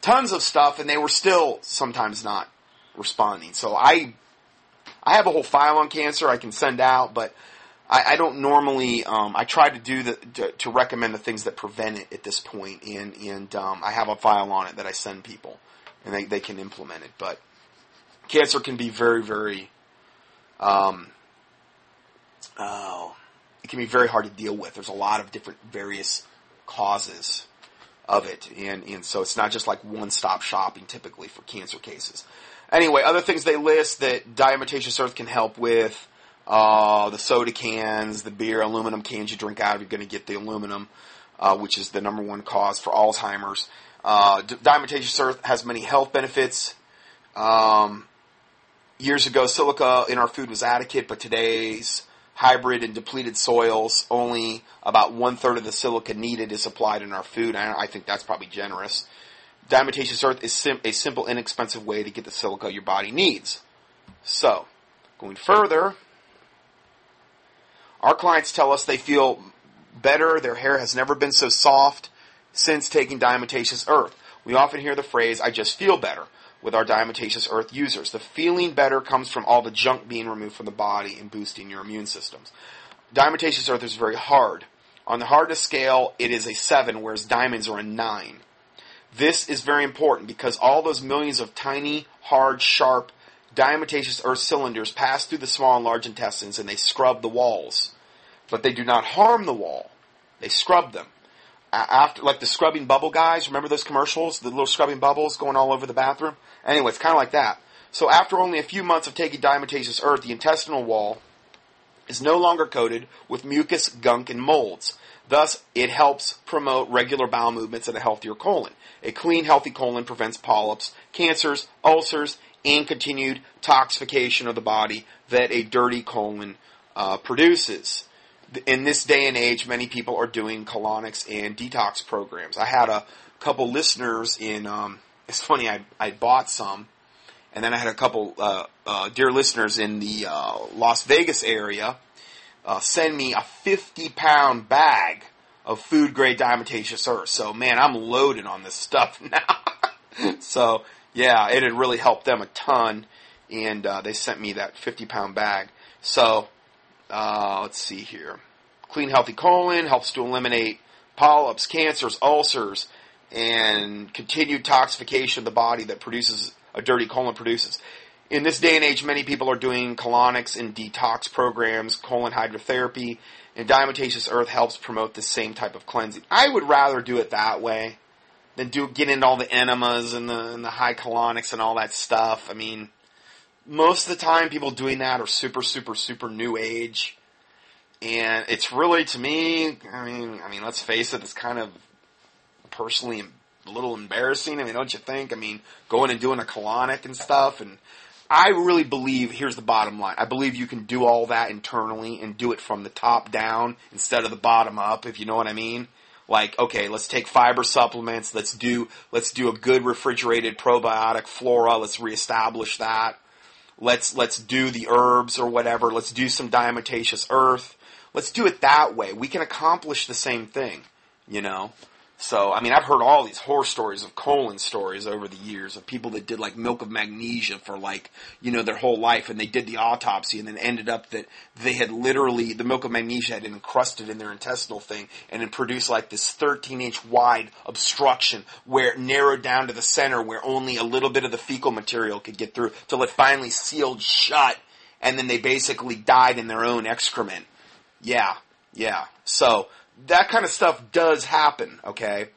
tons of stuff and they were still sometimes not responding. So I I have a whole file on cancer I can send out, but I, I don't normally. Um, I try to do the to, to, recommend the things that prevent it at this point, and and um, I have a file on it that I send people, and they they can implement it. But cancer can be very very. Um, oh, it can be very hard to deal with. There's a lot of different various causes of it, and and so it's not just like one stop shopping typically for cancer cases. Anyway, other things they list that diatomaceous earth can help with uh, the soda cans, the beer, aluminum cans you drink out of, you're going to get the aluminum, uh, which is the number one cause for Alzheimer's. Uh, diatomaceous earth has many health benefits. Um, years ago, silica in our food was adequate, but today's hybrid and depleted soils, only about one third of the silica needed is applied in our food. I, I think that's probably generous. Diatomaceous earth is sim- a simple, inexpensive way to get the silica your body needs. So, going further, our clients tell us they feel better, their hair has never been so soft since taking diatomaceous earth. We often hear the phrase, I just feel better, with our diatomaceous earth users. The feeling better comes from all the junk being removed from the body and boosting your immune systems. Diatomaceous earth is very hard. On the hardness scale, it is a 7, whereas diamonds are a 9. This is very important because all those millions of tiny, hard, sharp, diatomaceous earth cylinders pass through the small and large intestines and they scrub the walls. But they do not harm the wall. They scrub them. After, like the scrubbing bubble guys, remember those commercials? The little scrubbing bubbles going all over the bathroom? Anyway, it's kind of like that. So after only a few months of taking diatomaceous earth, the intestinal wall is no longer coated with mucus, gunk, and molds. Thus, it helps promote regular bowel movements and a healthier colon. A clean, healthy colon prevents polyps, cancers, ulcers, and continued toxification of the body that a dirty colon uh, produces. In this day and age, many people are doing colonics and detox programs. I had a couple listeners in. Um, it's funny. I I bought some, and then I had a couple uh, uh, dear listeners in the uh, Las Vegas area uh, send me a fifty pound bag of food grade diatomaceous earth. So man, I'm loaded on this stuff now. so yeah, it had really helped them a ton, and uh, they sent me that 50 pound bag. So, let's see here. Clean, healthy colon helps to eliminate polyps, cancers, ulcers, and continued toxification of the body that produces a dirty colon produces. In this day and age, many people are doing colonics and detox programs, colon hydrotherapy, and diatomaceous earth helps promote the same type of cleansing. I would rather do it that way than do get into all the enemas and the and the high colonics and all that stuff. I mean, most of the time people doing that are super super super new age, and it's really to me. I mean, I mean, let's face it, it's kind of personally a little embarrassing. I mean, don't you think? I mean, going and doing a colonic and stuff and. I really believe, here's the bottom line. I believe you can do all that internally and do it from the top down instead of the bottom up, if you know what I mean like, okay, let's take fiber supplements. Let's do, let's do a good refrigerated probiotic flora. Let's reestablish that. Let's, let's do the herbs or whatever. Let's do some diatomaceous earth. Let's do it that way. We can accomplish the same thing, you know? So, I mean, I've heard all these horror stories of colon stories over the years of people that did like milk of magnesia for like, you know, their whole life and they did the autopsy and then ended up that they had literally, the milk of magnesia had encrusted in their intestinal thing and it produced like this 13 inch wide obstruction where it narrowed down to the center where only a little bit of the fecal material could get through till it finally sealed shut and then they basically died in their own excrement. Yeah, yeah. So, that kind of stuff does happen. Okay,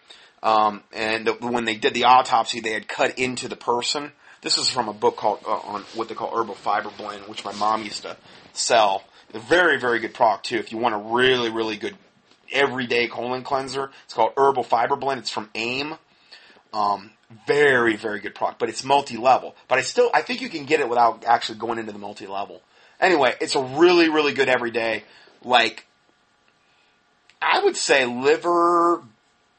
um, and when they did the autopsy, they had cut into the person. This is from a book called uh, on what they call herbal fiber blend, which my mom used to sell. A very very good product too. If you want a really really good everyday colon cleanser, it's called herbal fiber blend. It's from AIM. Um, very very good product, but it's multi level. But I still I think you can get it without actually going into the multi level. Anyway, it's a really really good everyday like I would say liver,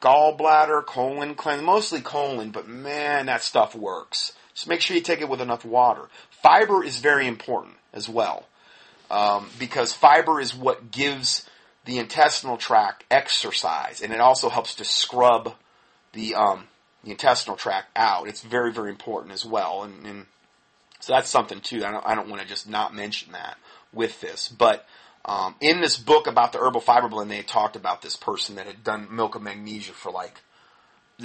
gallbladder, colon cleanse, mostly colon, but man, that stuff works. Just make sure you take it with enough water. Fiber is very important as well, um, because fiber is what gives the intestinal tract exercise, and it also helps to scrub the um, the intestinal tract out. It's very very important as well, and, and so that's something too. I don't, I don't want to just not mention that with this, but um, in this book about the herbal fiber blend, they talked about this person that had done milk of magnesia for like,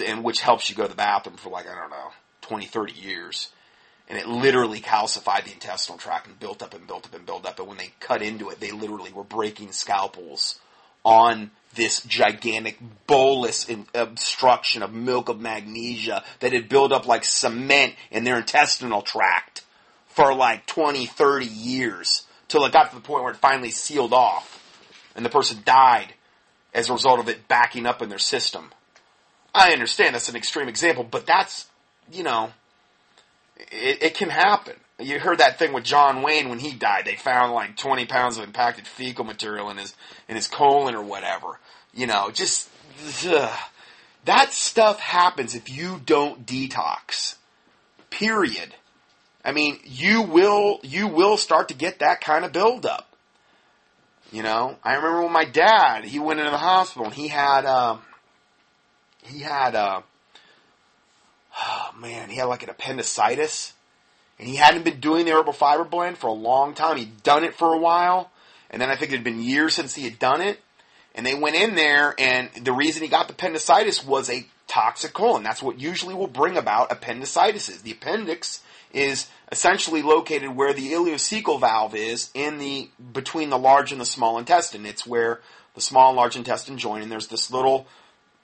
and which helps you go to the bathroom for like, I don't know, 20, 30 years. And it literally calcified the intestinal tract and built up and built up and built up. And when they cut into it, they literally were breaking scalpels on this gigantic bolus in obstruction of milk of magnesia that had built up like cement in their intestinal tract for like 20, 30 years till it got to the point where it finally sealed off and the person died as a result of it backing up in their system. I understand that's an extreme example, but that's, you know, it, it can happen. You heard that thing with John Wayne when he died. They found like 20 pounds of impacted fecal material in his, in his colon or whatever. You know, just, ugh. that stuff happens if you don't detox. Period. I mean, you will you will start to get that kind of buildup. You know, I remember when my dad he went into the hospital and he had uh, he had uh, oh man he had like an appendicitis and he hadn't been doing the herbal fiber blend for a long time. He'd done it for a while, and then I think it had been years since he had done it. And they went in there, and the reason he got the appendicitis was a toxic colon. That's what usually will bring about appendicitis. The appendix is essentially located where the ileocecal valve is in the between the large and the small intestine. It's where the small and large intestine join, and there's this little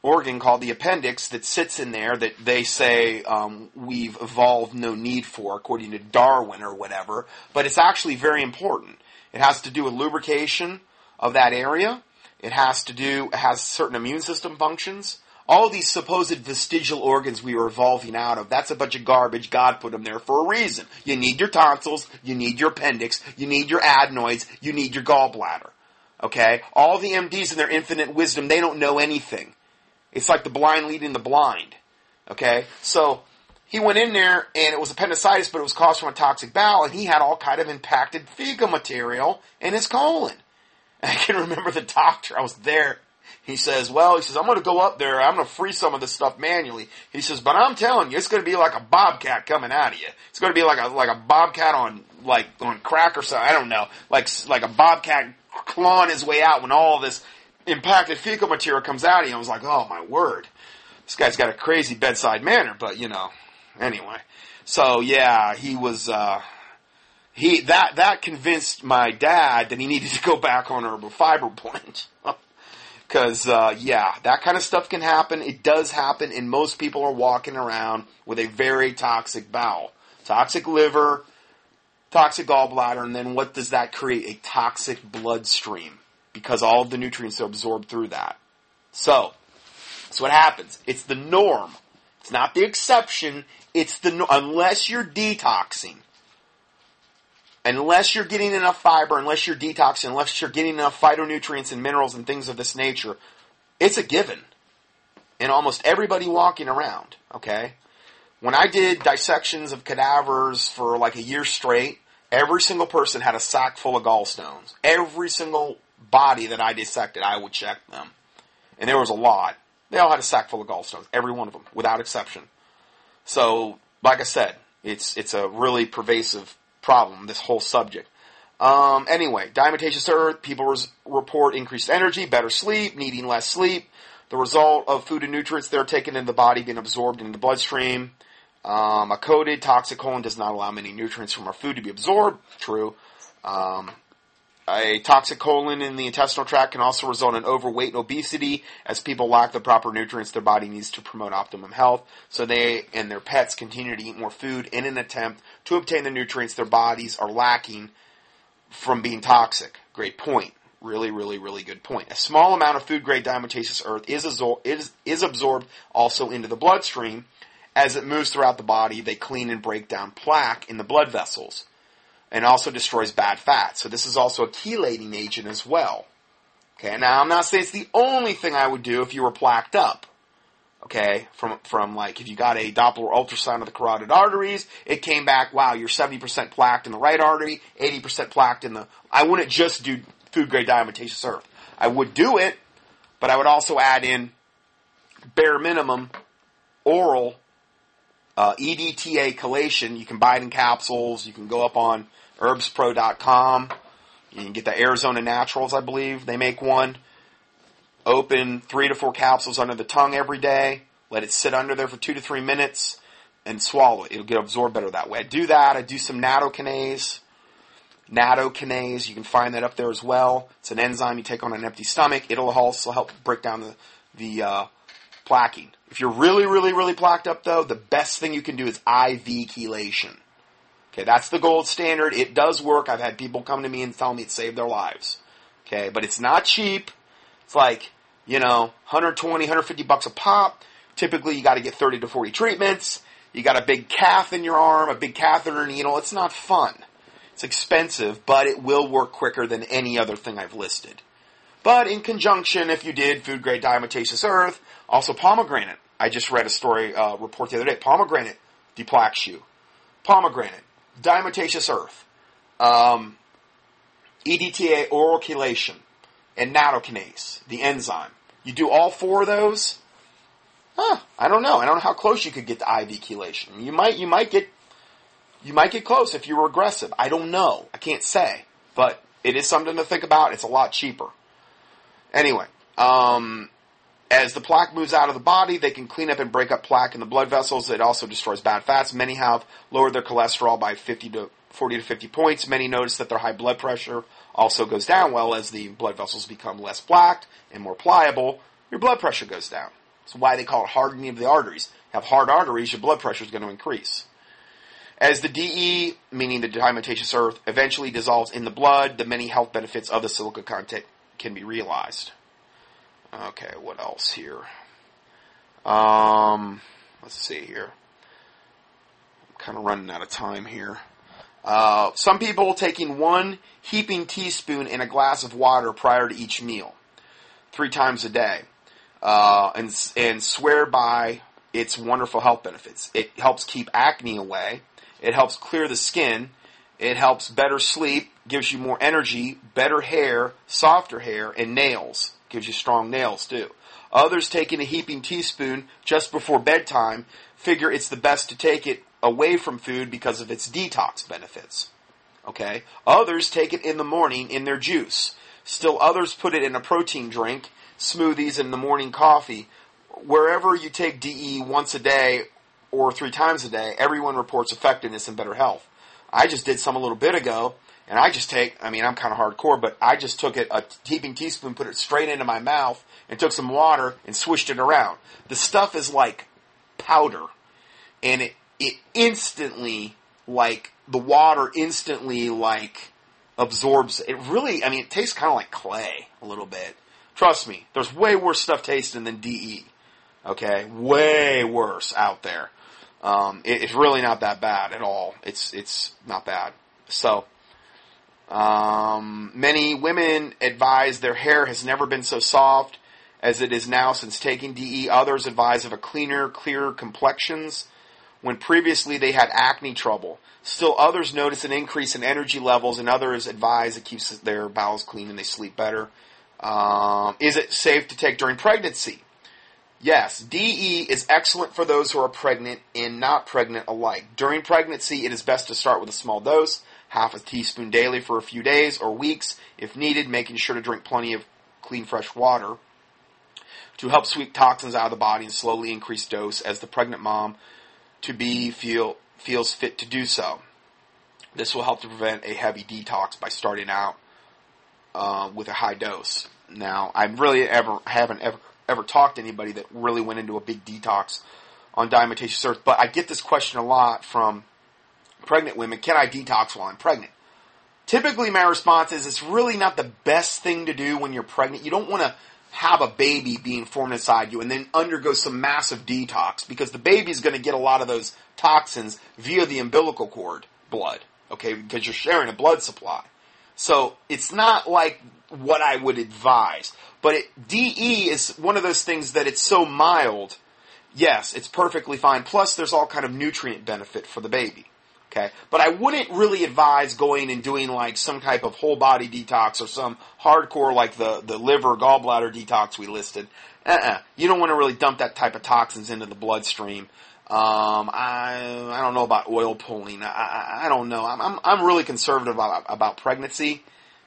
organ called the appendix that sits in there that they say um, we've evolved no need for, according to Darwin or whatever. But it's actually very important. It has to do with lubrication of that area. It has to do it has certain immune system functions all these supposed vestigial organs we were evolving out of, that's a bunch of garbage. God put them there for a reason. You need your tonsils, you need your appendix, you need your adenoids, you need your gallbladder. Okay? All the MDs in their infinite wisdom, they don't know anything. It's like the blind leading the blind. Okay? So, he went in there and it was appendicitis, but it was caused from a toxic bowel, and he had all kind of impacted fecal material in his colon. I can remember the doctor, I was there, he says, well, he says, I'm going to go up there. I'm going to free some of this stuff manually. He says, but I'm telling you, it's going to be like a bobcat coming out of you. It's going to be like a, like a bobcat on, like, on crack or something. I don't know. Like, like a bobcat clawing his way out when all this impacted fecal material comes out of you. I was like, oh my word. This guy's got a crazy bedside manner, but you know, anyway. So yeah, he was, uh, he, that, that convinced my dad that he needed to go back on herbal fiber blend. Because, uh, yeah, that kind of stuff can happen. It does happen, and most people are walking around with a very toxic bowel. Toxic liver, toxic gallbladder, and then what does that create? A toxic bloodstream. Because all of the nutrients are absorbed through that. So, that's what happens. It's the norm. It's not the exception. It's the, unless you're detoxing unless you're getting enough fiber, unless you're detoxing, unless you're getting enough phytonutrients and minerals and things of this nature, it's a given. And almost everybody walking around, okay? When I did dissections of cadavers for like a year straight, every single person had a sack full of gallstones. Every single body that I dissected, I would check them. And there was a lot. They all had a sack full of gallstones, every one of them, without exception. So, like I said, it's it's a really pervasive problem, this whole subject. Um, anyway, diatomaceous earth, people res- report increased energy, better sleep, needing less sleep. The result of food and nutrients that are taken in the body being absorbed in the bloodstream. Um, a coated toxic colon does not allow many nutrients from our food to be absorbed. True. Um, a toxic colon in the intestinal tract can also result in overweight and obesity as people lack the proper nutrients their body needs to promote optimum health. So they and their pets continue to eat more food in an attempt to obtain the nutrients their bodies are lacking from being toxic. Great point. Really, really, really good point. A small amount of food grade diatomaceous earth is, is, is absorbed also into the bloodstream. As it moves throughout the body, they clean and break down plaque in the blood vessels and also destroys bad fat. So this is also a chelating agent as well. Okay, now I'm not saying it's the only thing I would do if you were plaqued up. Okay, from from like if you got a Doppler ultrasound of the carotid arteries, it came back, wow, you're 70% plaqued in the right artery, 80% plaqued in the. I wouldn't just do food grade diatomaceous earth. I would do it, but I would also add in bare minimum oral uh, EDTA chelation. You can buy it in capsules. You can go up on herbspro.com. You can get the Arizona Naturals, I believe. They make one. Open three to four capsules under the tongue every day. Let it sit under there for two to three minutes and swallow it. It'll get absorbed better that way. I do that. I do some nattokinase. Nattokinase, you can find that up there as well. It's an enzyme you take on an empty stomach. It'll also help break down the, the uh, plaquing. If you're really, really, really plaqued up though, the best thing you can do is IV chelation. Okay, that's the gold standard. It does work. I've had people come to me and tell me it saved their lives. Okay, but it's not cheap. It's like, you know, 120, 150 bucks a pop. Typically you gotta get 30 to 40 treatments. You got a big cath in your arm, a big catheter needle. It's not fun. It's expensive, but it will work quicker than any other thing I've listed. But in conjunction, if you did food grade diatomaceous earth, also pomegranate. I just read a story, uh, report the other day. Pomegranate deplaques you. Pomegranate diatomaceous earth, um, EDTA oral chelation, and nattokinase, the enzyme. You do all four of those. Huh, I don't know. I don't know how close you could get to IV chelation. You might, you might get, you might get close if you were aggressive. I don't know. I can't say, but it is something to think about. It's a lot cheaper. Anyway, um, as the plaque moves out of the body, they can clean up and break up plaque in the blood vessels. It also destroys bad fats. Many have lowered their cholesterol by 50 to 40 to 50 points. Many notice that their high blood pressure also goes down well as the blood vessels become less plaqued and more pliable. Your blood pressure goes down. That's why they call it hardening of the arteries. Have hard arteries, your blood pressure is going to increase. As the DE, meaning the diatomaceous earth, eventually dissolves in the blood, the many health benefits of the silica content can be realized. Okay, what else here? Um, let's see here. I'm kind of running out of time here. Uh, some people taking one heaping teaspoon in a glass of water prior to each meal, three times a day, uh, and and swear by its wonderful health benefits. It helps keep acne away. It helps clear the skin. It helps better sleep, gives you more energy, better hair, softer hair, and nails. Gives you strong nails too. Others taking a heaping teaspoon just before bedtime figure it's the best to take it away from food because of its detox benefits. Okay? Others take it in the morning in their juice. Still others put it in a protein drink, smoothies, and the morning coffee. Wherever you take DE once a day or three times a day, everyone reports effectiveness and better health. I just did some a little bit ago, and I just take, I mean, I'm kind of hardcore, but I just took it, a heaping teaspoon, put it straight into my mouth, and took some water and swished it around. The stuff is like powder. And it, it instantly, like, the water instantly, like, absorbs. It really, I mean, it tastes kind of like clay a little bit. Trust me, there's way worse stuff tasting than DE. Okay? Way worse out there. Um, it, it's really not that bad at all. It's, it's not bad. So, um, many women advise their hair has never been so soft as it is now since taking DE. Others advise of a cleaner, clearer complexions when previously they had acne trouble. Still others notice an increase in energy levels and others advise it keeps their bowels clean and they sleep better. Um, is it safe to take during pregnancy? Yes, DE is excellent for those who are pregnant and not pregnant alike. During pregnancy, it is best to start with a small dose half a teaspoon daily for a few days or weeks if needed, making sure to drink plenty of clean fresh water to help sweep toxins out of the body and slowly increase dose as the pregnant mom to be feel feels fit to do so. This will help to prevent a heavy detox by starting out uh, with a high dose. Now, I really ever haven't ever ever talked to anybody that really went into a big detox on diatomaceous earth, but I get this question a lot from pregnant women: Can I detox while I'm pregnant? Typically, my response is it's really not the best thing to do when you're pregnant. You don't want to have a baby being formed inside you and then undergo some massive detox because the baby's going to get a lot of those toxins via the umbilical cord blood, okay, because you're sharing a blood supply. So it's not like what I would advise. But it, DE is one of those things that it's so mild. Yes, it's perfectly fine. Plus, there's all kind of nutrient benefit for the baby. Okay, but I wouldn't really advise going and doing like some type of whole body detox or some hardcore like the the liver gallbladder detox we listed. Uh-uh. You don't want to really dump that type of toxins into the bloodstream. Um, I I don't know about oil pulling. I I, I don't know. I'm, I'm I'm really conservative about about pregnancy.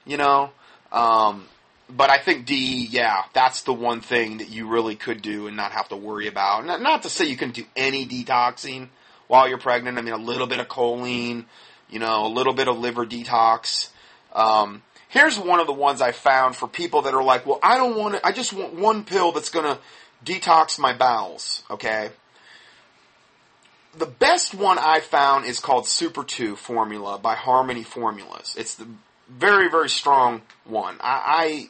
You know, um, but I think D, yeah, that's the one thing that you really could do and not have to worry about. Not, not to say you can do any detoxing while you're pregnant. I mean, a little bit of choline, you know, a little bit of liver detox. Um, here's one of the ones I found for people that are like, well, I don't want to, I just want one pill that's going to detox my bowels, okay? The best one I found is called Super 2 formula by Harmony Formulas. It's the very, very strong one. I,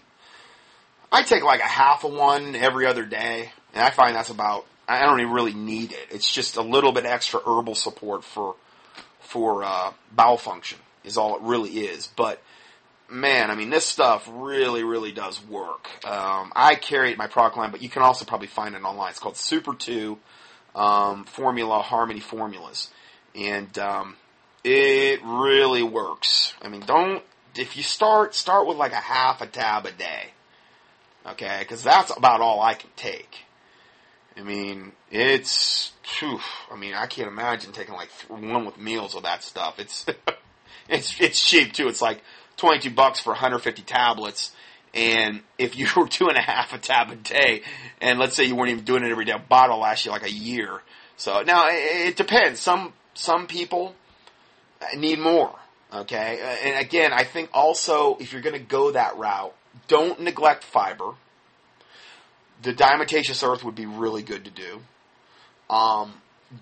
I, I take like a half of one every other day, and I find that's about I don't even really need it. It's just a little bit extra herbal support for for uh, bowel function is all it really is. But man, I mean, this stuff really, really does work. Um, I carry it in my product line, but you can also probably find it online. It's called Super Two um, Formula Harmony Formulas, and um, it really works. I mean, don't if you start start with like a half a tab a day, okay? Because that's about all I can take. I mean, it's, whew, I mean, I can't imagine taking like one with meals of that stuff. It's, it's, it's cheap too. It's like 22 bucks for 150 tablets. And if you were doing a half a tab a day, and let's say you weren't even doing it every day, a bottle lasts you like a year. So now it, it depends. Some, some people uh, need more. Okay. And again, I think also if you're going to go that route, don't neglect fiber the diatomaceous earth would be really good to do. Um,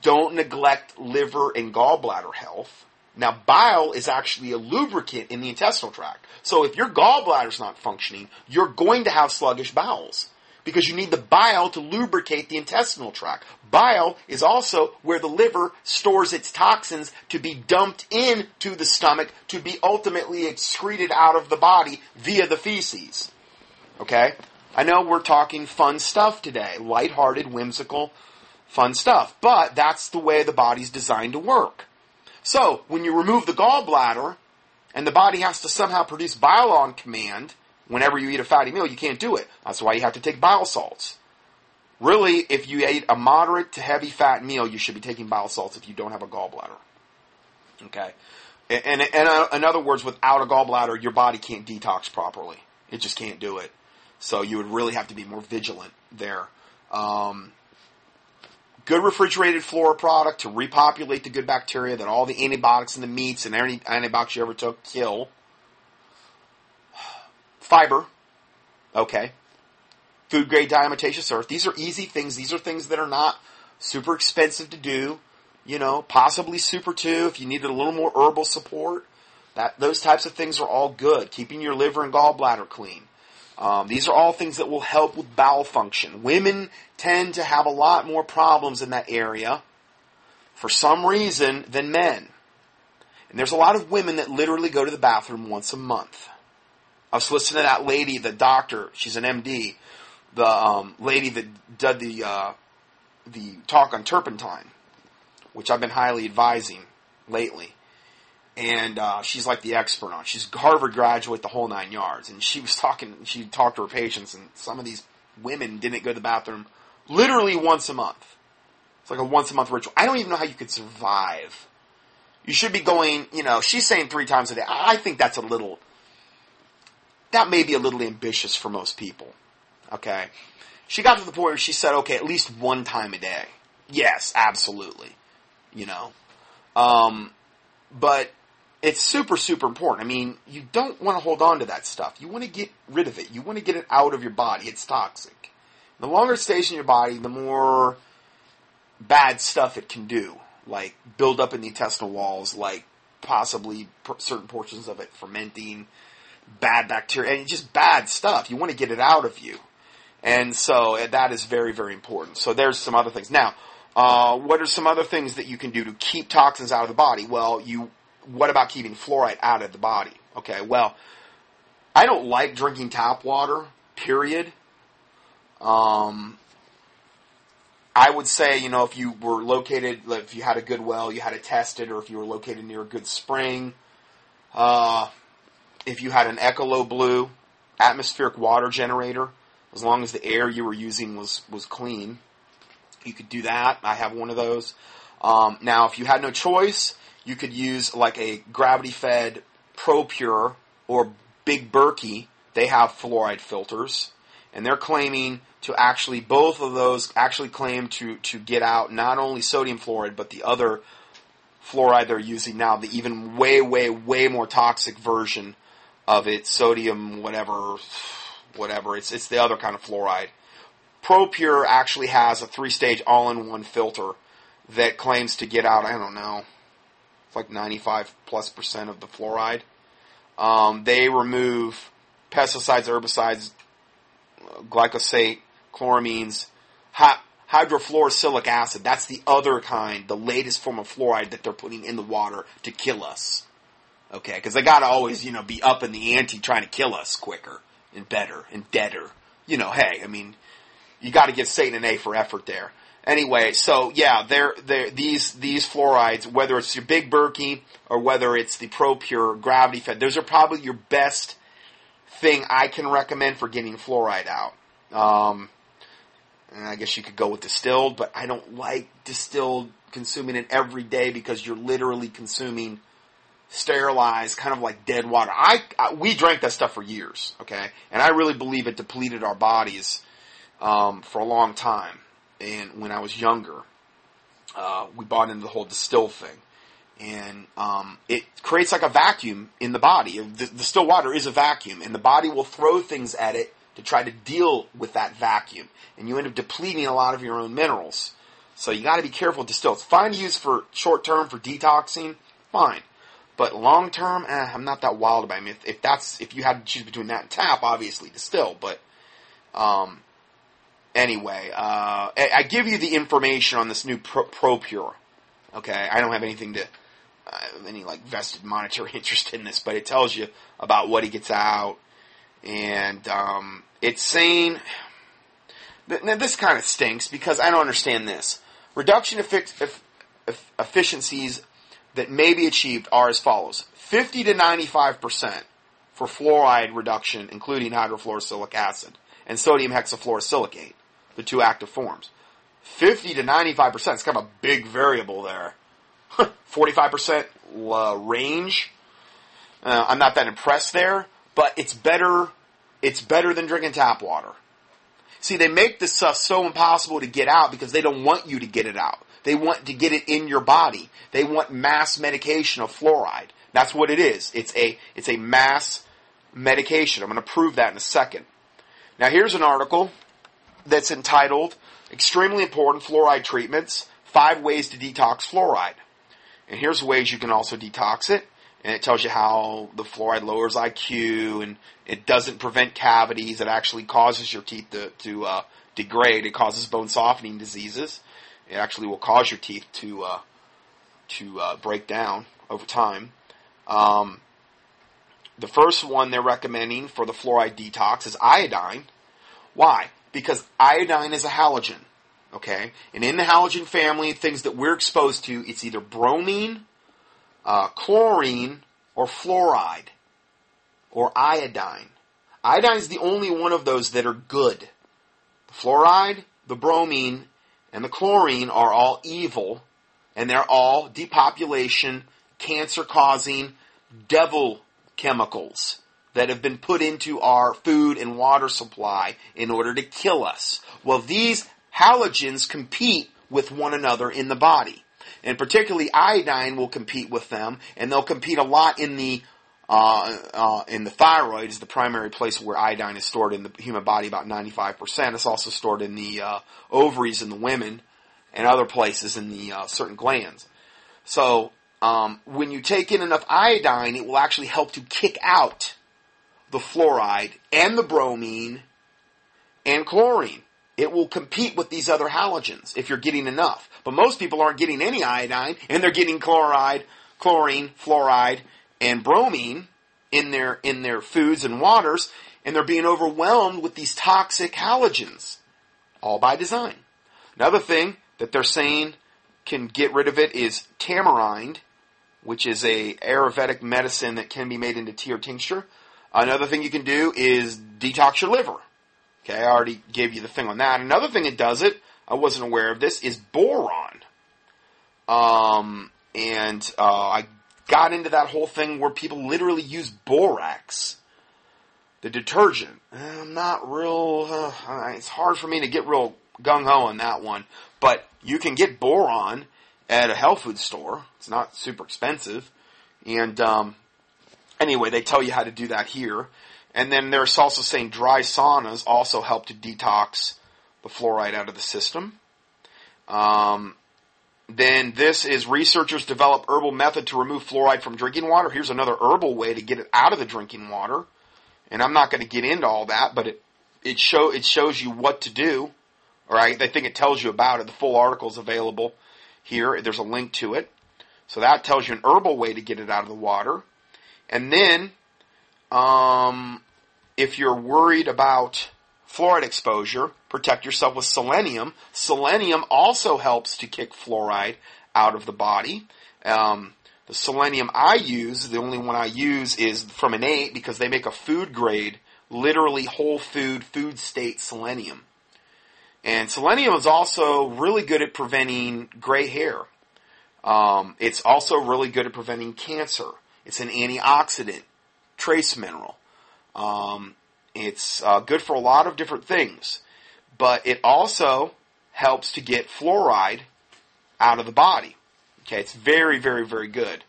don't neglect liver and gallbladder health. Now, bile is actually a lubricant in the intestinal tract. So if your gallbladder's not functioning, you're going to have sluggish bowels because you need the bile to lubricate the intestinal tract. Bile is also where the liver stores its toxins to be dumped into the stomach to be ultimately excreted out of the body via the feces. Okay? I know we're talking fun stuff today, lighthearted, whimsical, fun stuff, but that's the way the body's designed to work. So, when you remove the gallbladder, and the body has to somehow produce bile on command whenever you eat a fatty meal, you can't do it. That's why you have to take bile salts. Really, if you ate a moderate to heavy fat meal, you should be taking bile salts if you don't have a gallbladder. Okay? And, and, and uh, in other words, without a gallbladder, your body can't detox properly. It just can't do it. So you would really have to be more vigilant there. Um, good refrigerated flora product to repopulate the good bacteria that all the antibiotics in the meats and any antibiotics you ever took kill. Fiber. Okay. Food grade diatomaceous earth. These are easy things. These are things that are not super expensive to do. You know, possibly super two if you needed a little more herbal support. That those types of things are all good. Keeping your liver and gallbladder clean. Um, these are all things that will help with bowel function. Women tend to have a lot more problems in that area for some reason than men. And there's a lot of women that literally go to the bathroom once a month. I was listening to that lady, the doctor, she's an MD, the um, lady that did the uh, the talk on turpentine, which I've been highly advising lately and uh, she's like the expert on. She's a Harvard graduate, the whole nine yards. And she was talking. She talked to her patients, and some of these women didn't go to the bathroom literally once a month. It's like a once a month ritual. I don't even know how you could survive. You should be going. You know, she's saying three times a day. I think that's a little. That may be a little ambitious for most people. Okay. She got to the point where she said, okay, at least one time a day. Yes, absolutely. You know. Um, but it's super, super important. I mean, you don't want to hold on to that stuff. You want to get rid of it. You want to get it out of your body. It's toxic. The longer it stays in your body, the more bad stuff it can do, like build up in the intestinal walls, like possibly certain portions of it fermenting, bad bacteria, and just bad stuff. You want to get it out of you. And so uh, that is very, very important. So there's some other things. Now, uh, what are some other things that you can do to keep toxins out of the body? Well, you what about keeping fluoride out of the body? Okay, well, I don't like drinking tap water, period. Um, I would say, you know, if you were located, if you had a good well, you had it tested, or if you were located near a good spring, uh, if you had an Ecolo Blue atmospheric water generator, as long as the air you were using was, was clean, you could do that. I have one of those. Um, now, if you had no choice, you could use like a gravity fed ProPure or Big Berkey. They have fluoride filters, and they're claiming to actually both of those actually claim to to get out not only sodium fluoride but the other fluoride they're using now, the even way way way more toxic version of it, sodium whatever whatever. It's it's the other kind of fluoride. ProPure actually has a three stage all in one filter that claims to get out. I don't know it's like 95 plus percent of the fluoride. Um, they remove pesticides, herbicides, glyphosate, chloramines, hi- hydrofluorosilicic acid. That's the other kind, the latest form of fluoride that they're putting in the water to kill us. Okay, because they gotta always, you know, be up in the ante trying to kill us quicker and better and deader. You know, hey, I mean, you gotta give Satan an A for effort there. Anyway, so yeah, they're, they're, these these fluorides, whether it's your Big Berkey or whether it's the ProPure gravity fed, those are probably your best thing I can recommend for getting fluoride out. Um, and I guess you could go with distilled, but I don't like distilled consuming it every day because you're literally consuming sterilized, kind of like dead water. I, I we drank that stuff for years, okay, and I really believe it depleted our bodies um, for a long time and when I was younger, uh, we bought into the whole distill thing, and um, it creates like a vacuum in the body. The, still water is a vacuum, and the body will throw things at it to try to deal with that vacuum, and you end up depleting a lot of your own minerals. So you got to be careful with distill. It's fine to use for short term for detoxing, fine. But long term, eh, I'm not that wild about it. I mean, if, if, that's if you had to choose between that and tap, obviously distill. But um, anyway, uh, I give you the information on this new Pro, ProPure. Okay, I don't have anything to uh, any like vested monetary interest in this, but it tells you about what he gets out, and um, it's saying. Now this kind of stinks because I don't understand this. Reduction effic- efficiencies that may be achieved are as follows: fifty to ninety-five percent for fluoride reduction, including hydrofluorosilicic acid and sodium hexafluorosilicate the two active forms. 50 to 95%, it's kind of a big variable there. 45% uh, range. Uh, I'm not that impressed there, but it's better, it's better than drinking tap water. See, they make this stuff so impossible to get out because they don't want you to get it out. They want to get it in your body. They want mass medication of fluoride. That's what it is. It's a, it's a mass medication. I'm going to prove that in a second. Now here's an article that's entitled Extremely Important Fluoride Treatments Five Ways to Detox Fluoride. And here's ways you can also detox it. And it tells you how the fluoride lowers IQ and it doesn't prevent cavities. It actually causes your teeth to, to uh, degrade. It causes bone softening diseases. It actually will cause your teeth to uh, to uh, break down over time. Um, the first one they're recommending for the fluoride detox is iodine. Why? because iodine is a halogen. Okay? And in the halogen family, things that we're exposed to, it's either bromine, uh, chlorine, or fluoride, or iodine. Iodine is the only one of those that are good. The fluoride, the bromine, and the chlorine are all evil, and they're all depopulation, cancer causing, devil chemicals that have been put into our food and water supply in order to kill us. Well, these halogens compete with one another in the body. And particularly iodine will compete with them, and they'll compete a lot in the uh, uh, in the thyroid is the primary place where iodine is stored in the human body, about 95%. It's also stored in the uh, ovaries in the women and other places in the uh, certain glands. So um, when you take in enough iodine, it will actually help to kick out the fluoride and the bromine and chlorine. It will compete with these other halogens if you're getting enough. But most people aren't getting any iodine, and they're getting chloride, chlorine, fluoride, and bromine in their in their foods and waters, and they're being overwhelmed with these toxic halogens, all by design. Another thing that they're saying can get rid of it is tamarind, which is a Ayurvedic medicine that can be made into tea or tincture. Another thing you can do is detox your liver. Okay, I already gave you the thing on that. Another thing that does it, I wasn't aware of this, is boron. Um, and uh, I got into that whole thing where people literally use borax, the detergent. I'm not real. Uh, it's hard for me to get real gung ho on that one, but you can get boron at a health food store. It's not super expensive, and um, anyway, they tell you how to do that here. And then there's also saying dry saunas also help to detox the fluoride out of the system. Um, then this is researchers develop herbal method to remove fluoride from drinking water. Here's another herbal way to get it out of the drinking water. And I'm not going to get into all that, but it it show it shows you what to do. All right, I think it tells you about it. The full article is available here. There's a link to it. So that tells you an herbal way to get it out of the water. And then, um, if you're worried about fluoride exposure, protect yourself with selenium. Selenium also helps to kick fluoride out of the body. Um, the selenium I use, the only one I use is from Innate because they make a food grade, literally whole food, food state selenium. And selenium is also really good at preventing gray hair. Um, it's also really good at preventing cancer. It's an antioxidant, trace mineral. Um, it's uh, good for a lot of different things, but it also helps to get fluoride out of the body. Okay, it's very, very, very good.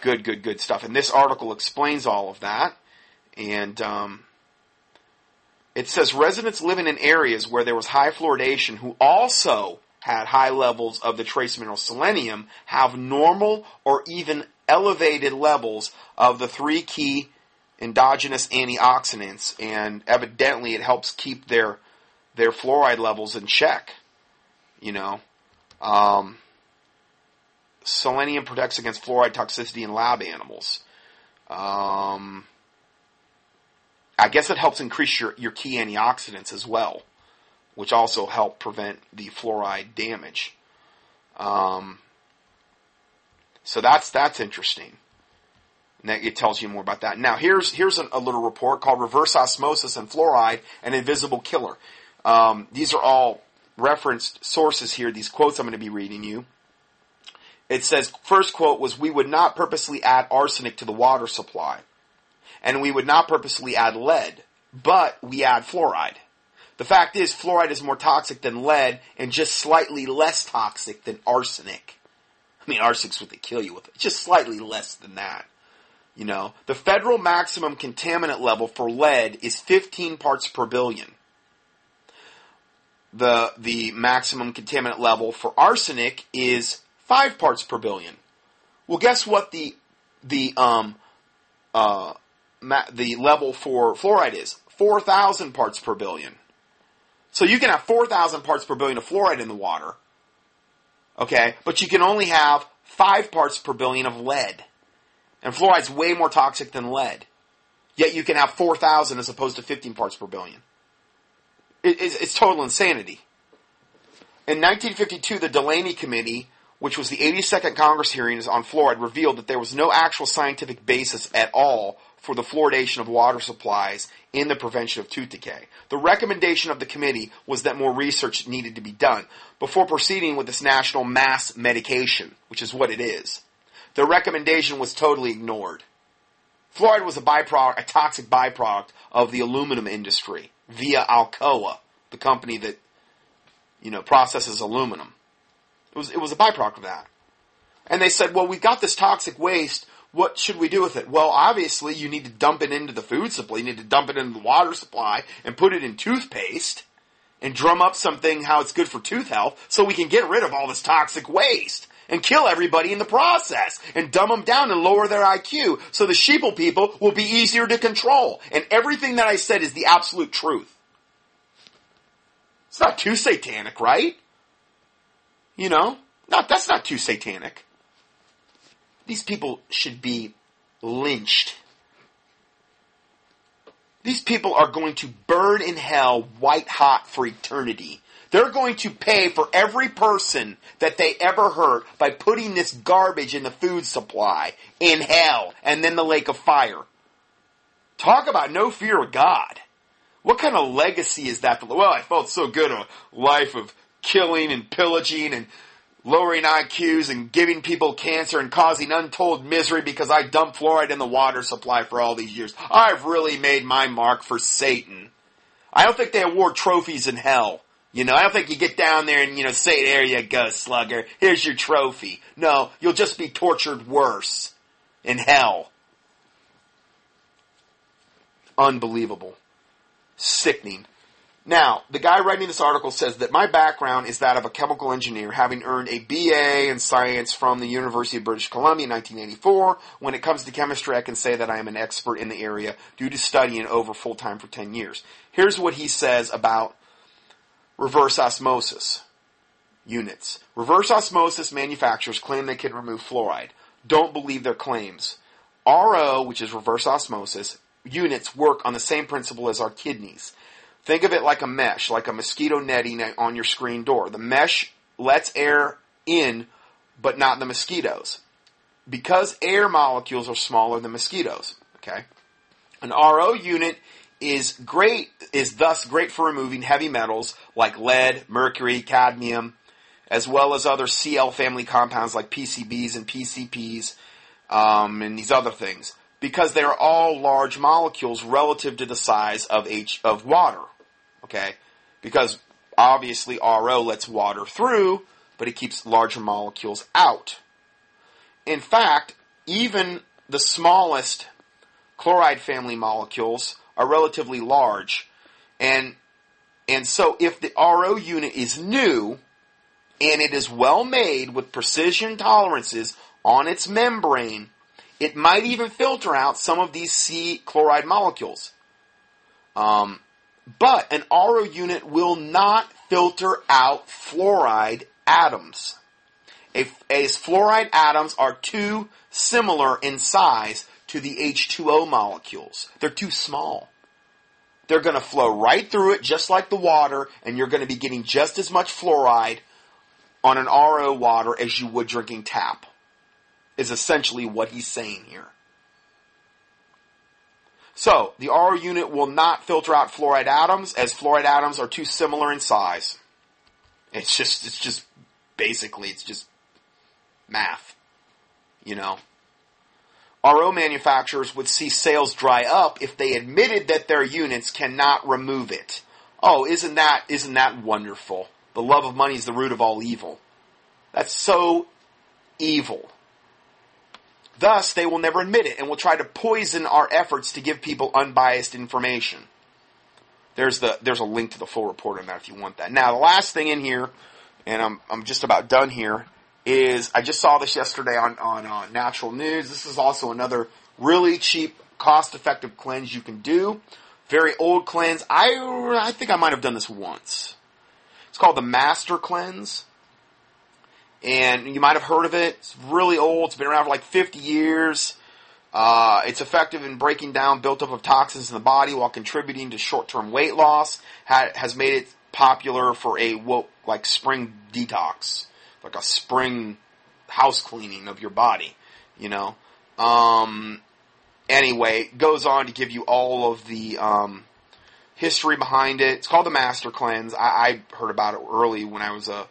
Good, good, good stuff. And this article explains all of that. And um, it says residents living in areas where there was high fluoridation who also had high levels of the trace mineral selenium have normal or even elevated levels of the three key endogenous antioxidants, and evidently it helps keep their their fluoride levels in check. You know, um, selenium protects against fluoride toxicity in lab animals. Um, I guess it helps increase your, your key antioxidants as well, which also help prevent the fluoride damage. Um, so that's that's interesting. And it tells you more about that. Now, here's here's a, a little report called "Reverse Osmosis and Fluoride: An Invisible Killer." Um, these are all referenced sources here. These quotes I'm going to be reading you. It says, first quote was, "We would not purposely add arsenic to the water supply, and we would not purposely add lead, but we add fluoride." The fact is, fluoride is more toxic than lead and just slightly less toxic than arsenic. I mean, arsenic's what they kill you with. Just slightly less than that. You know, the federal maximum contaminant level for lead is 15 parts per billion. The, the maximum contaminant level for arsenic is 5 parts per billion. Well, guess what the, the, um, uh, ma- the level for fluoride is? 4,000 parts per billion. So you can have 4,000 parts per billion of fluoride in the water. Okay? But you can only have 5 parts per billion of lead. And fluoride's way more toxic than lead. Yet you can have 4,000 as opposed to 15 parts per billion. It, it's, it's total insanity. In 1952, the Delaney Committee, which was the 82nd Congress hearings on fluoride, revealed that there was no actual scientific basis at all for the fluoridation of water supplies in the prevention of tooth decay. The recommendation of the committee was that more research needed to be done before proceeding with this national mass medication, which is what it is. Their recommendation was totally ignored. Fluoride was a byproduct, a toxic byproduct of the aluminum industry via Alcoa, the company that, you know, processes aluminum. It was, it was a byproduct of that. And they said, well, we've got this toxic waste. What should we do with it? Well, obviously, you need to dump it into the food supply. You need to dump it into the water supply and put it in toothpaste and drum up something how it's good for tooth health so we can get rid of all this toxic waste and kill everybody in the process and dumb them down and lower their IQ so the sheeple people will be easier to control. And everything that I said is the absolute truth. It's not too satanic, right? You know? Not, that's not too satanic. These people should be lynched. These people are going to burn in hell white hot for eternity. They're going to pay for every person that they ever hurt by putting this garbage in the food supply in hell and then the lake of fire. Talk about no fear of God. What kind of legacy is that? Well, I felt so good a life of killing and pillaging and lowering IQs and giving people cancer and causing untold misery because I dumped fluoride in the water supply for all these years. I've really made my mark for Satan. I don't think they award trophies in hell. You know, I don't think you get down there and, you know, say, there you go, slugger, here's your trophy. No, you'll just be tortured worse in hell. Unbelievable. Sickening. Now, the guy writing this article says that my background is that of a chemical engineer, having earned a BA in science from the University of British Columbia in 1984. When it comes to chemistry, I can say that I am an expert in the area due to studying over full time for 10 years. Here's what he says about reverse osmosis units. Reverse osmosis manufacturers claim they can remove fluoride. Don't believe their claims. RO, which is reverse osmosis, units work on the same principle as our kidneys. Think of it like a mesh, like a mosquito netting on your screen door. The mesh lets air in, but not the mosquitoes. Because air molecules are smaller than mosquitoes, okay? An RO unit is great, is thus great for removing heavy metals like lead, mercury, cadmium, as well as other Cl family compounds like PCBs and PCPs, um, and these other things. Because they are all large molecules relative to the size of H, of water okay? Because obviously RO lets water through, but it keeps larger molecules out. In fact, even the smallest chloride family molecules are relatively large. And, and so if the RO unit is new, and it is well made with precision tolerances on its membrane, it might even filter out some of these C chloride molecules. Um, but an RO unit will not filter out fluoride atoms. If, As fluoride atoms are too similar in size to the H2O molecules. They're too small. They're going to flow right through it just like the water, and you're going to be getting just as much fluoride on an RO water as you would drinking tap, is essentially what he's saying here. So, the RO unit will not filter out fluoride atoms as fluoride atoms are too similar in size. It's just, it's just, basically, it's just math. You know? RO manufacturers would see sales dry up if they admitted that their units cannot remove it. Oh, isn't that, isn't that wonderful? The love of money is the root of all evil. That's so evil. Thus, they will never admit it and will try to poison our efforts to give people unbiased information. There's the there's a link to the full report on that if you want that. Now, the last thing in here, and I'm I'm just about done here, is I just saw this yesterday on on uh, Natural News. This is also another really cheap, cost-effective cleanse you can do. Very old cleanse. I I think I might have done this once. It's called the Master Cleanse and you might have heard of it. It's really old. It's been around for like 50 years. Uh, it's effective in breaking down built-up of toxins in the body while contributing to short-term weight loss. Ha- has made it popular for a like spring detox, like a spring house cleaning of your body. You know. Um, anyway, goes on to give you all of the um, history behind it. It's called the Master Cleanse. I, I heard about it early when I was a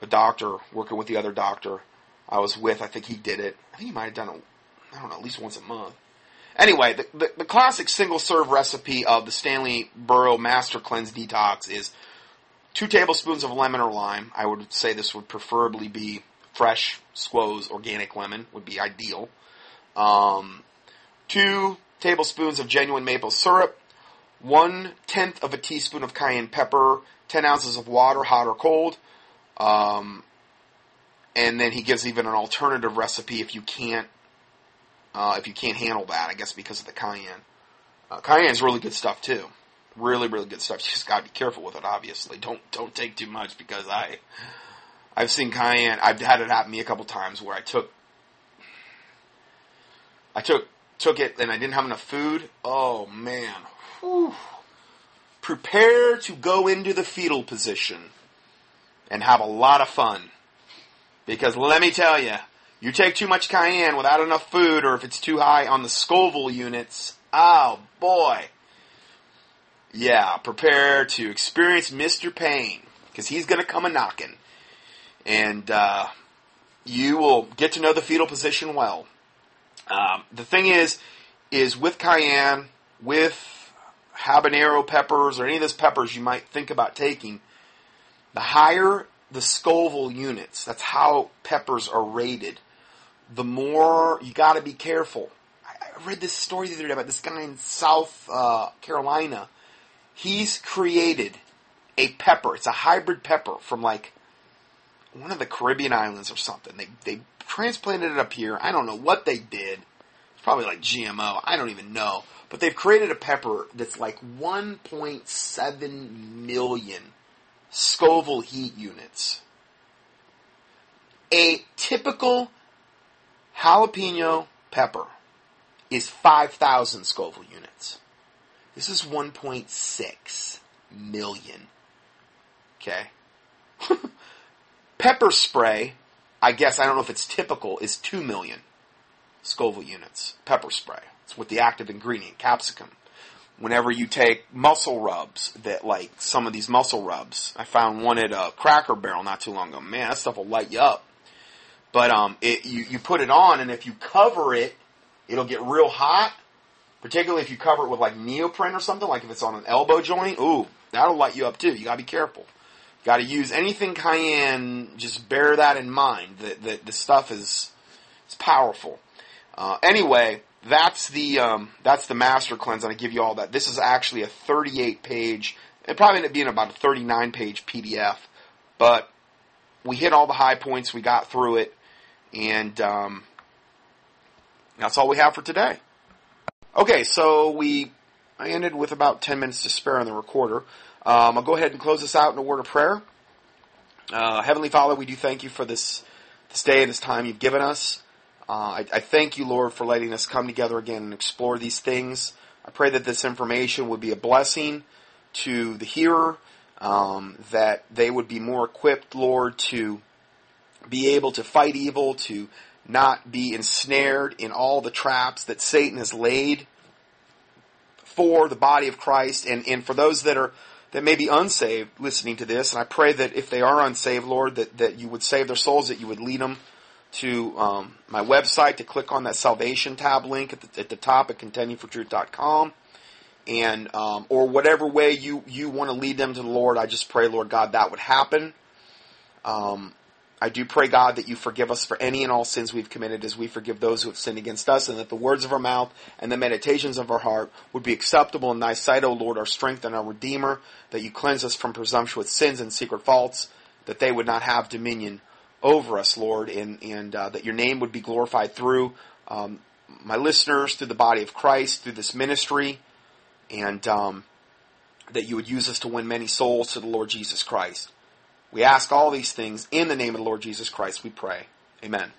a doctor working with the other doctor I was with. I think he did it. I think he might have done it. I don't know, at least once a month. Anyway, the, the, the classic single serve recipe of the Stanley Burroughs Master Cleanse Detox is two tablespoons of lemon or lime. I would say this would preferably be fresh squoze organic lemon would be ideal. Um, two tablespoons of genuine maple syrup, one tenth of a teaspoon of cayenne pepper, 10 ounces of water, hot or cold. Um, and then he gives even an alternative recipe if you can't uh, if you can't handle that, I guess because of the cayenne. Uh, cayenne is really good stuff too. Really, really good stuff. You just gotta be careful with it. Obviously, don't don't take too much because I I've seen cayenne. I've had it happen to me a couple times where I took I took took it and I didn't have enough food. Oh man, Whew. prepare to go into the fetal position and have a lot of fun. Because let me tell you, you take too much cayenne without enough food, or if it's too high on the Scoville units, oh boy. Yeah, prepare to experience Mr. Pain, because he's going to come a knocking. And uh, you will get to know the fetal position well. Um, the thing is, is with cayenne, with habanero peppers, or any of those peppers you might think about taking, the higher the Scoville units, that's how peppers are rated, the more you got to be careful. I, I, read this story the other day about this guy in South uh, Carolina. He's created a pepper. It's a hybrid pepper from like one of the Caribbean islands or something. They they transplanted it up here. I don't know what they did. It's probably like GMO. I don't even know. But they've created a pepper that's like 1.7 million Scoville heat units. A typical jalapeno pepper is 5,000 Scoville units. This is 1.6 million. Okay? pepper spray, I guess, I don't know if it's typical, is 2 million Scoville units. Pepper spray. It's with the active ingredient, capsicum. Whenever you take muscle rubs, that like some of these muscle rubs, I found one at a Cracker Barrel not too long ago. Man, that stuff will light you up. But um, it, you you put it on, and if you cover it, it'll get real hot. Particularly if you cover it with like neoprene or something, like if it's on an elbow joint. Ooh, that'll light you up too. You gotta be careful. Got to use anything cayenne. Just bear that in mind. That the, the stuff is it's powerful. Uh, anyway, that's the um, that's the master cleanse, and I give you all that. This is actually a 38 page. It probably ended up being about a 39 page PDF, but we hit all the high points. We got through it. And um, that's all we have for today. Okay, so we I ended with about 10 minutes to spare on the recorder. Um, I'll go ahead and close this out in a word of prayer. Uh, Heavenly Father, we do thank you for this this day and this time you've given us. Uh, I, I, thank you, Lord, for letting us come together again and explore these things. I pray that this information would be a blessing to the hearer, um, that they would be more equipped, Lord, to be able to fight evil, to not be ensnared in all the traps that Satan has laid for the body of Christ and, and for those that are that may be unsaved listening to this. And I pray that if they are unsaved, Lord, that, that you would save their souls, that you would lead them to um, my website to click on that salvation tab link at the, at the top at contendingfortruth.com. And um, or whatever way you, you want to lead them to the Lord, I just pray, Lord God, that would happen. Um, I do pray, God, that you forgive us for any and all sins we've committed as we forgive those who have sinned against us, and that the words of our mouth and the meditations of our heart would be acceptable in thy sight, O Lord, our strength and our Redeemer, that you cleanse us from presumptuous sins and secret faults, that they would not have dominion over us, Lord, and, and uh, that your name would be glorified through um, my listeners, through the body of Christ, through this ministry, and um, that you would use us to win many souls to the Lord Jesus Christ. We ask all these things in the name of the Lord Jesus Christ, we pray. Amen.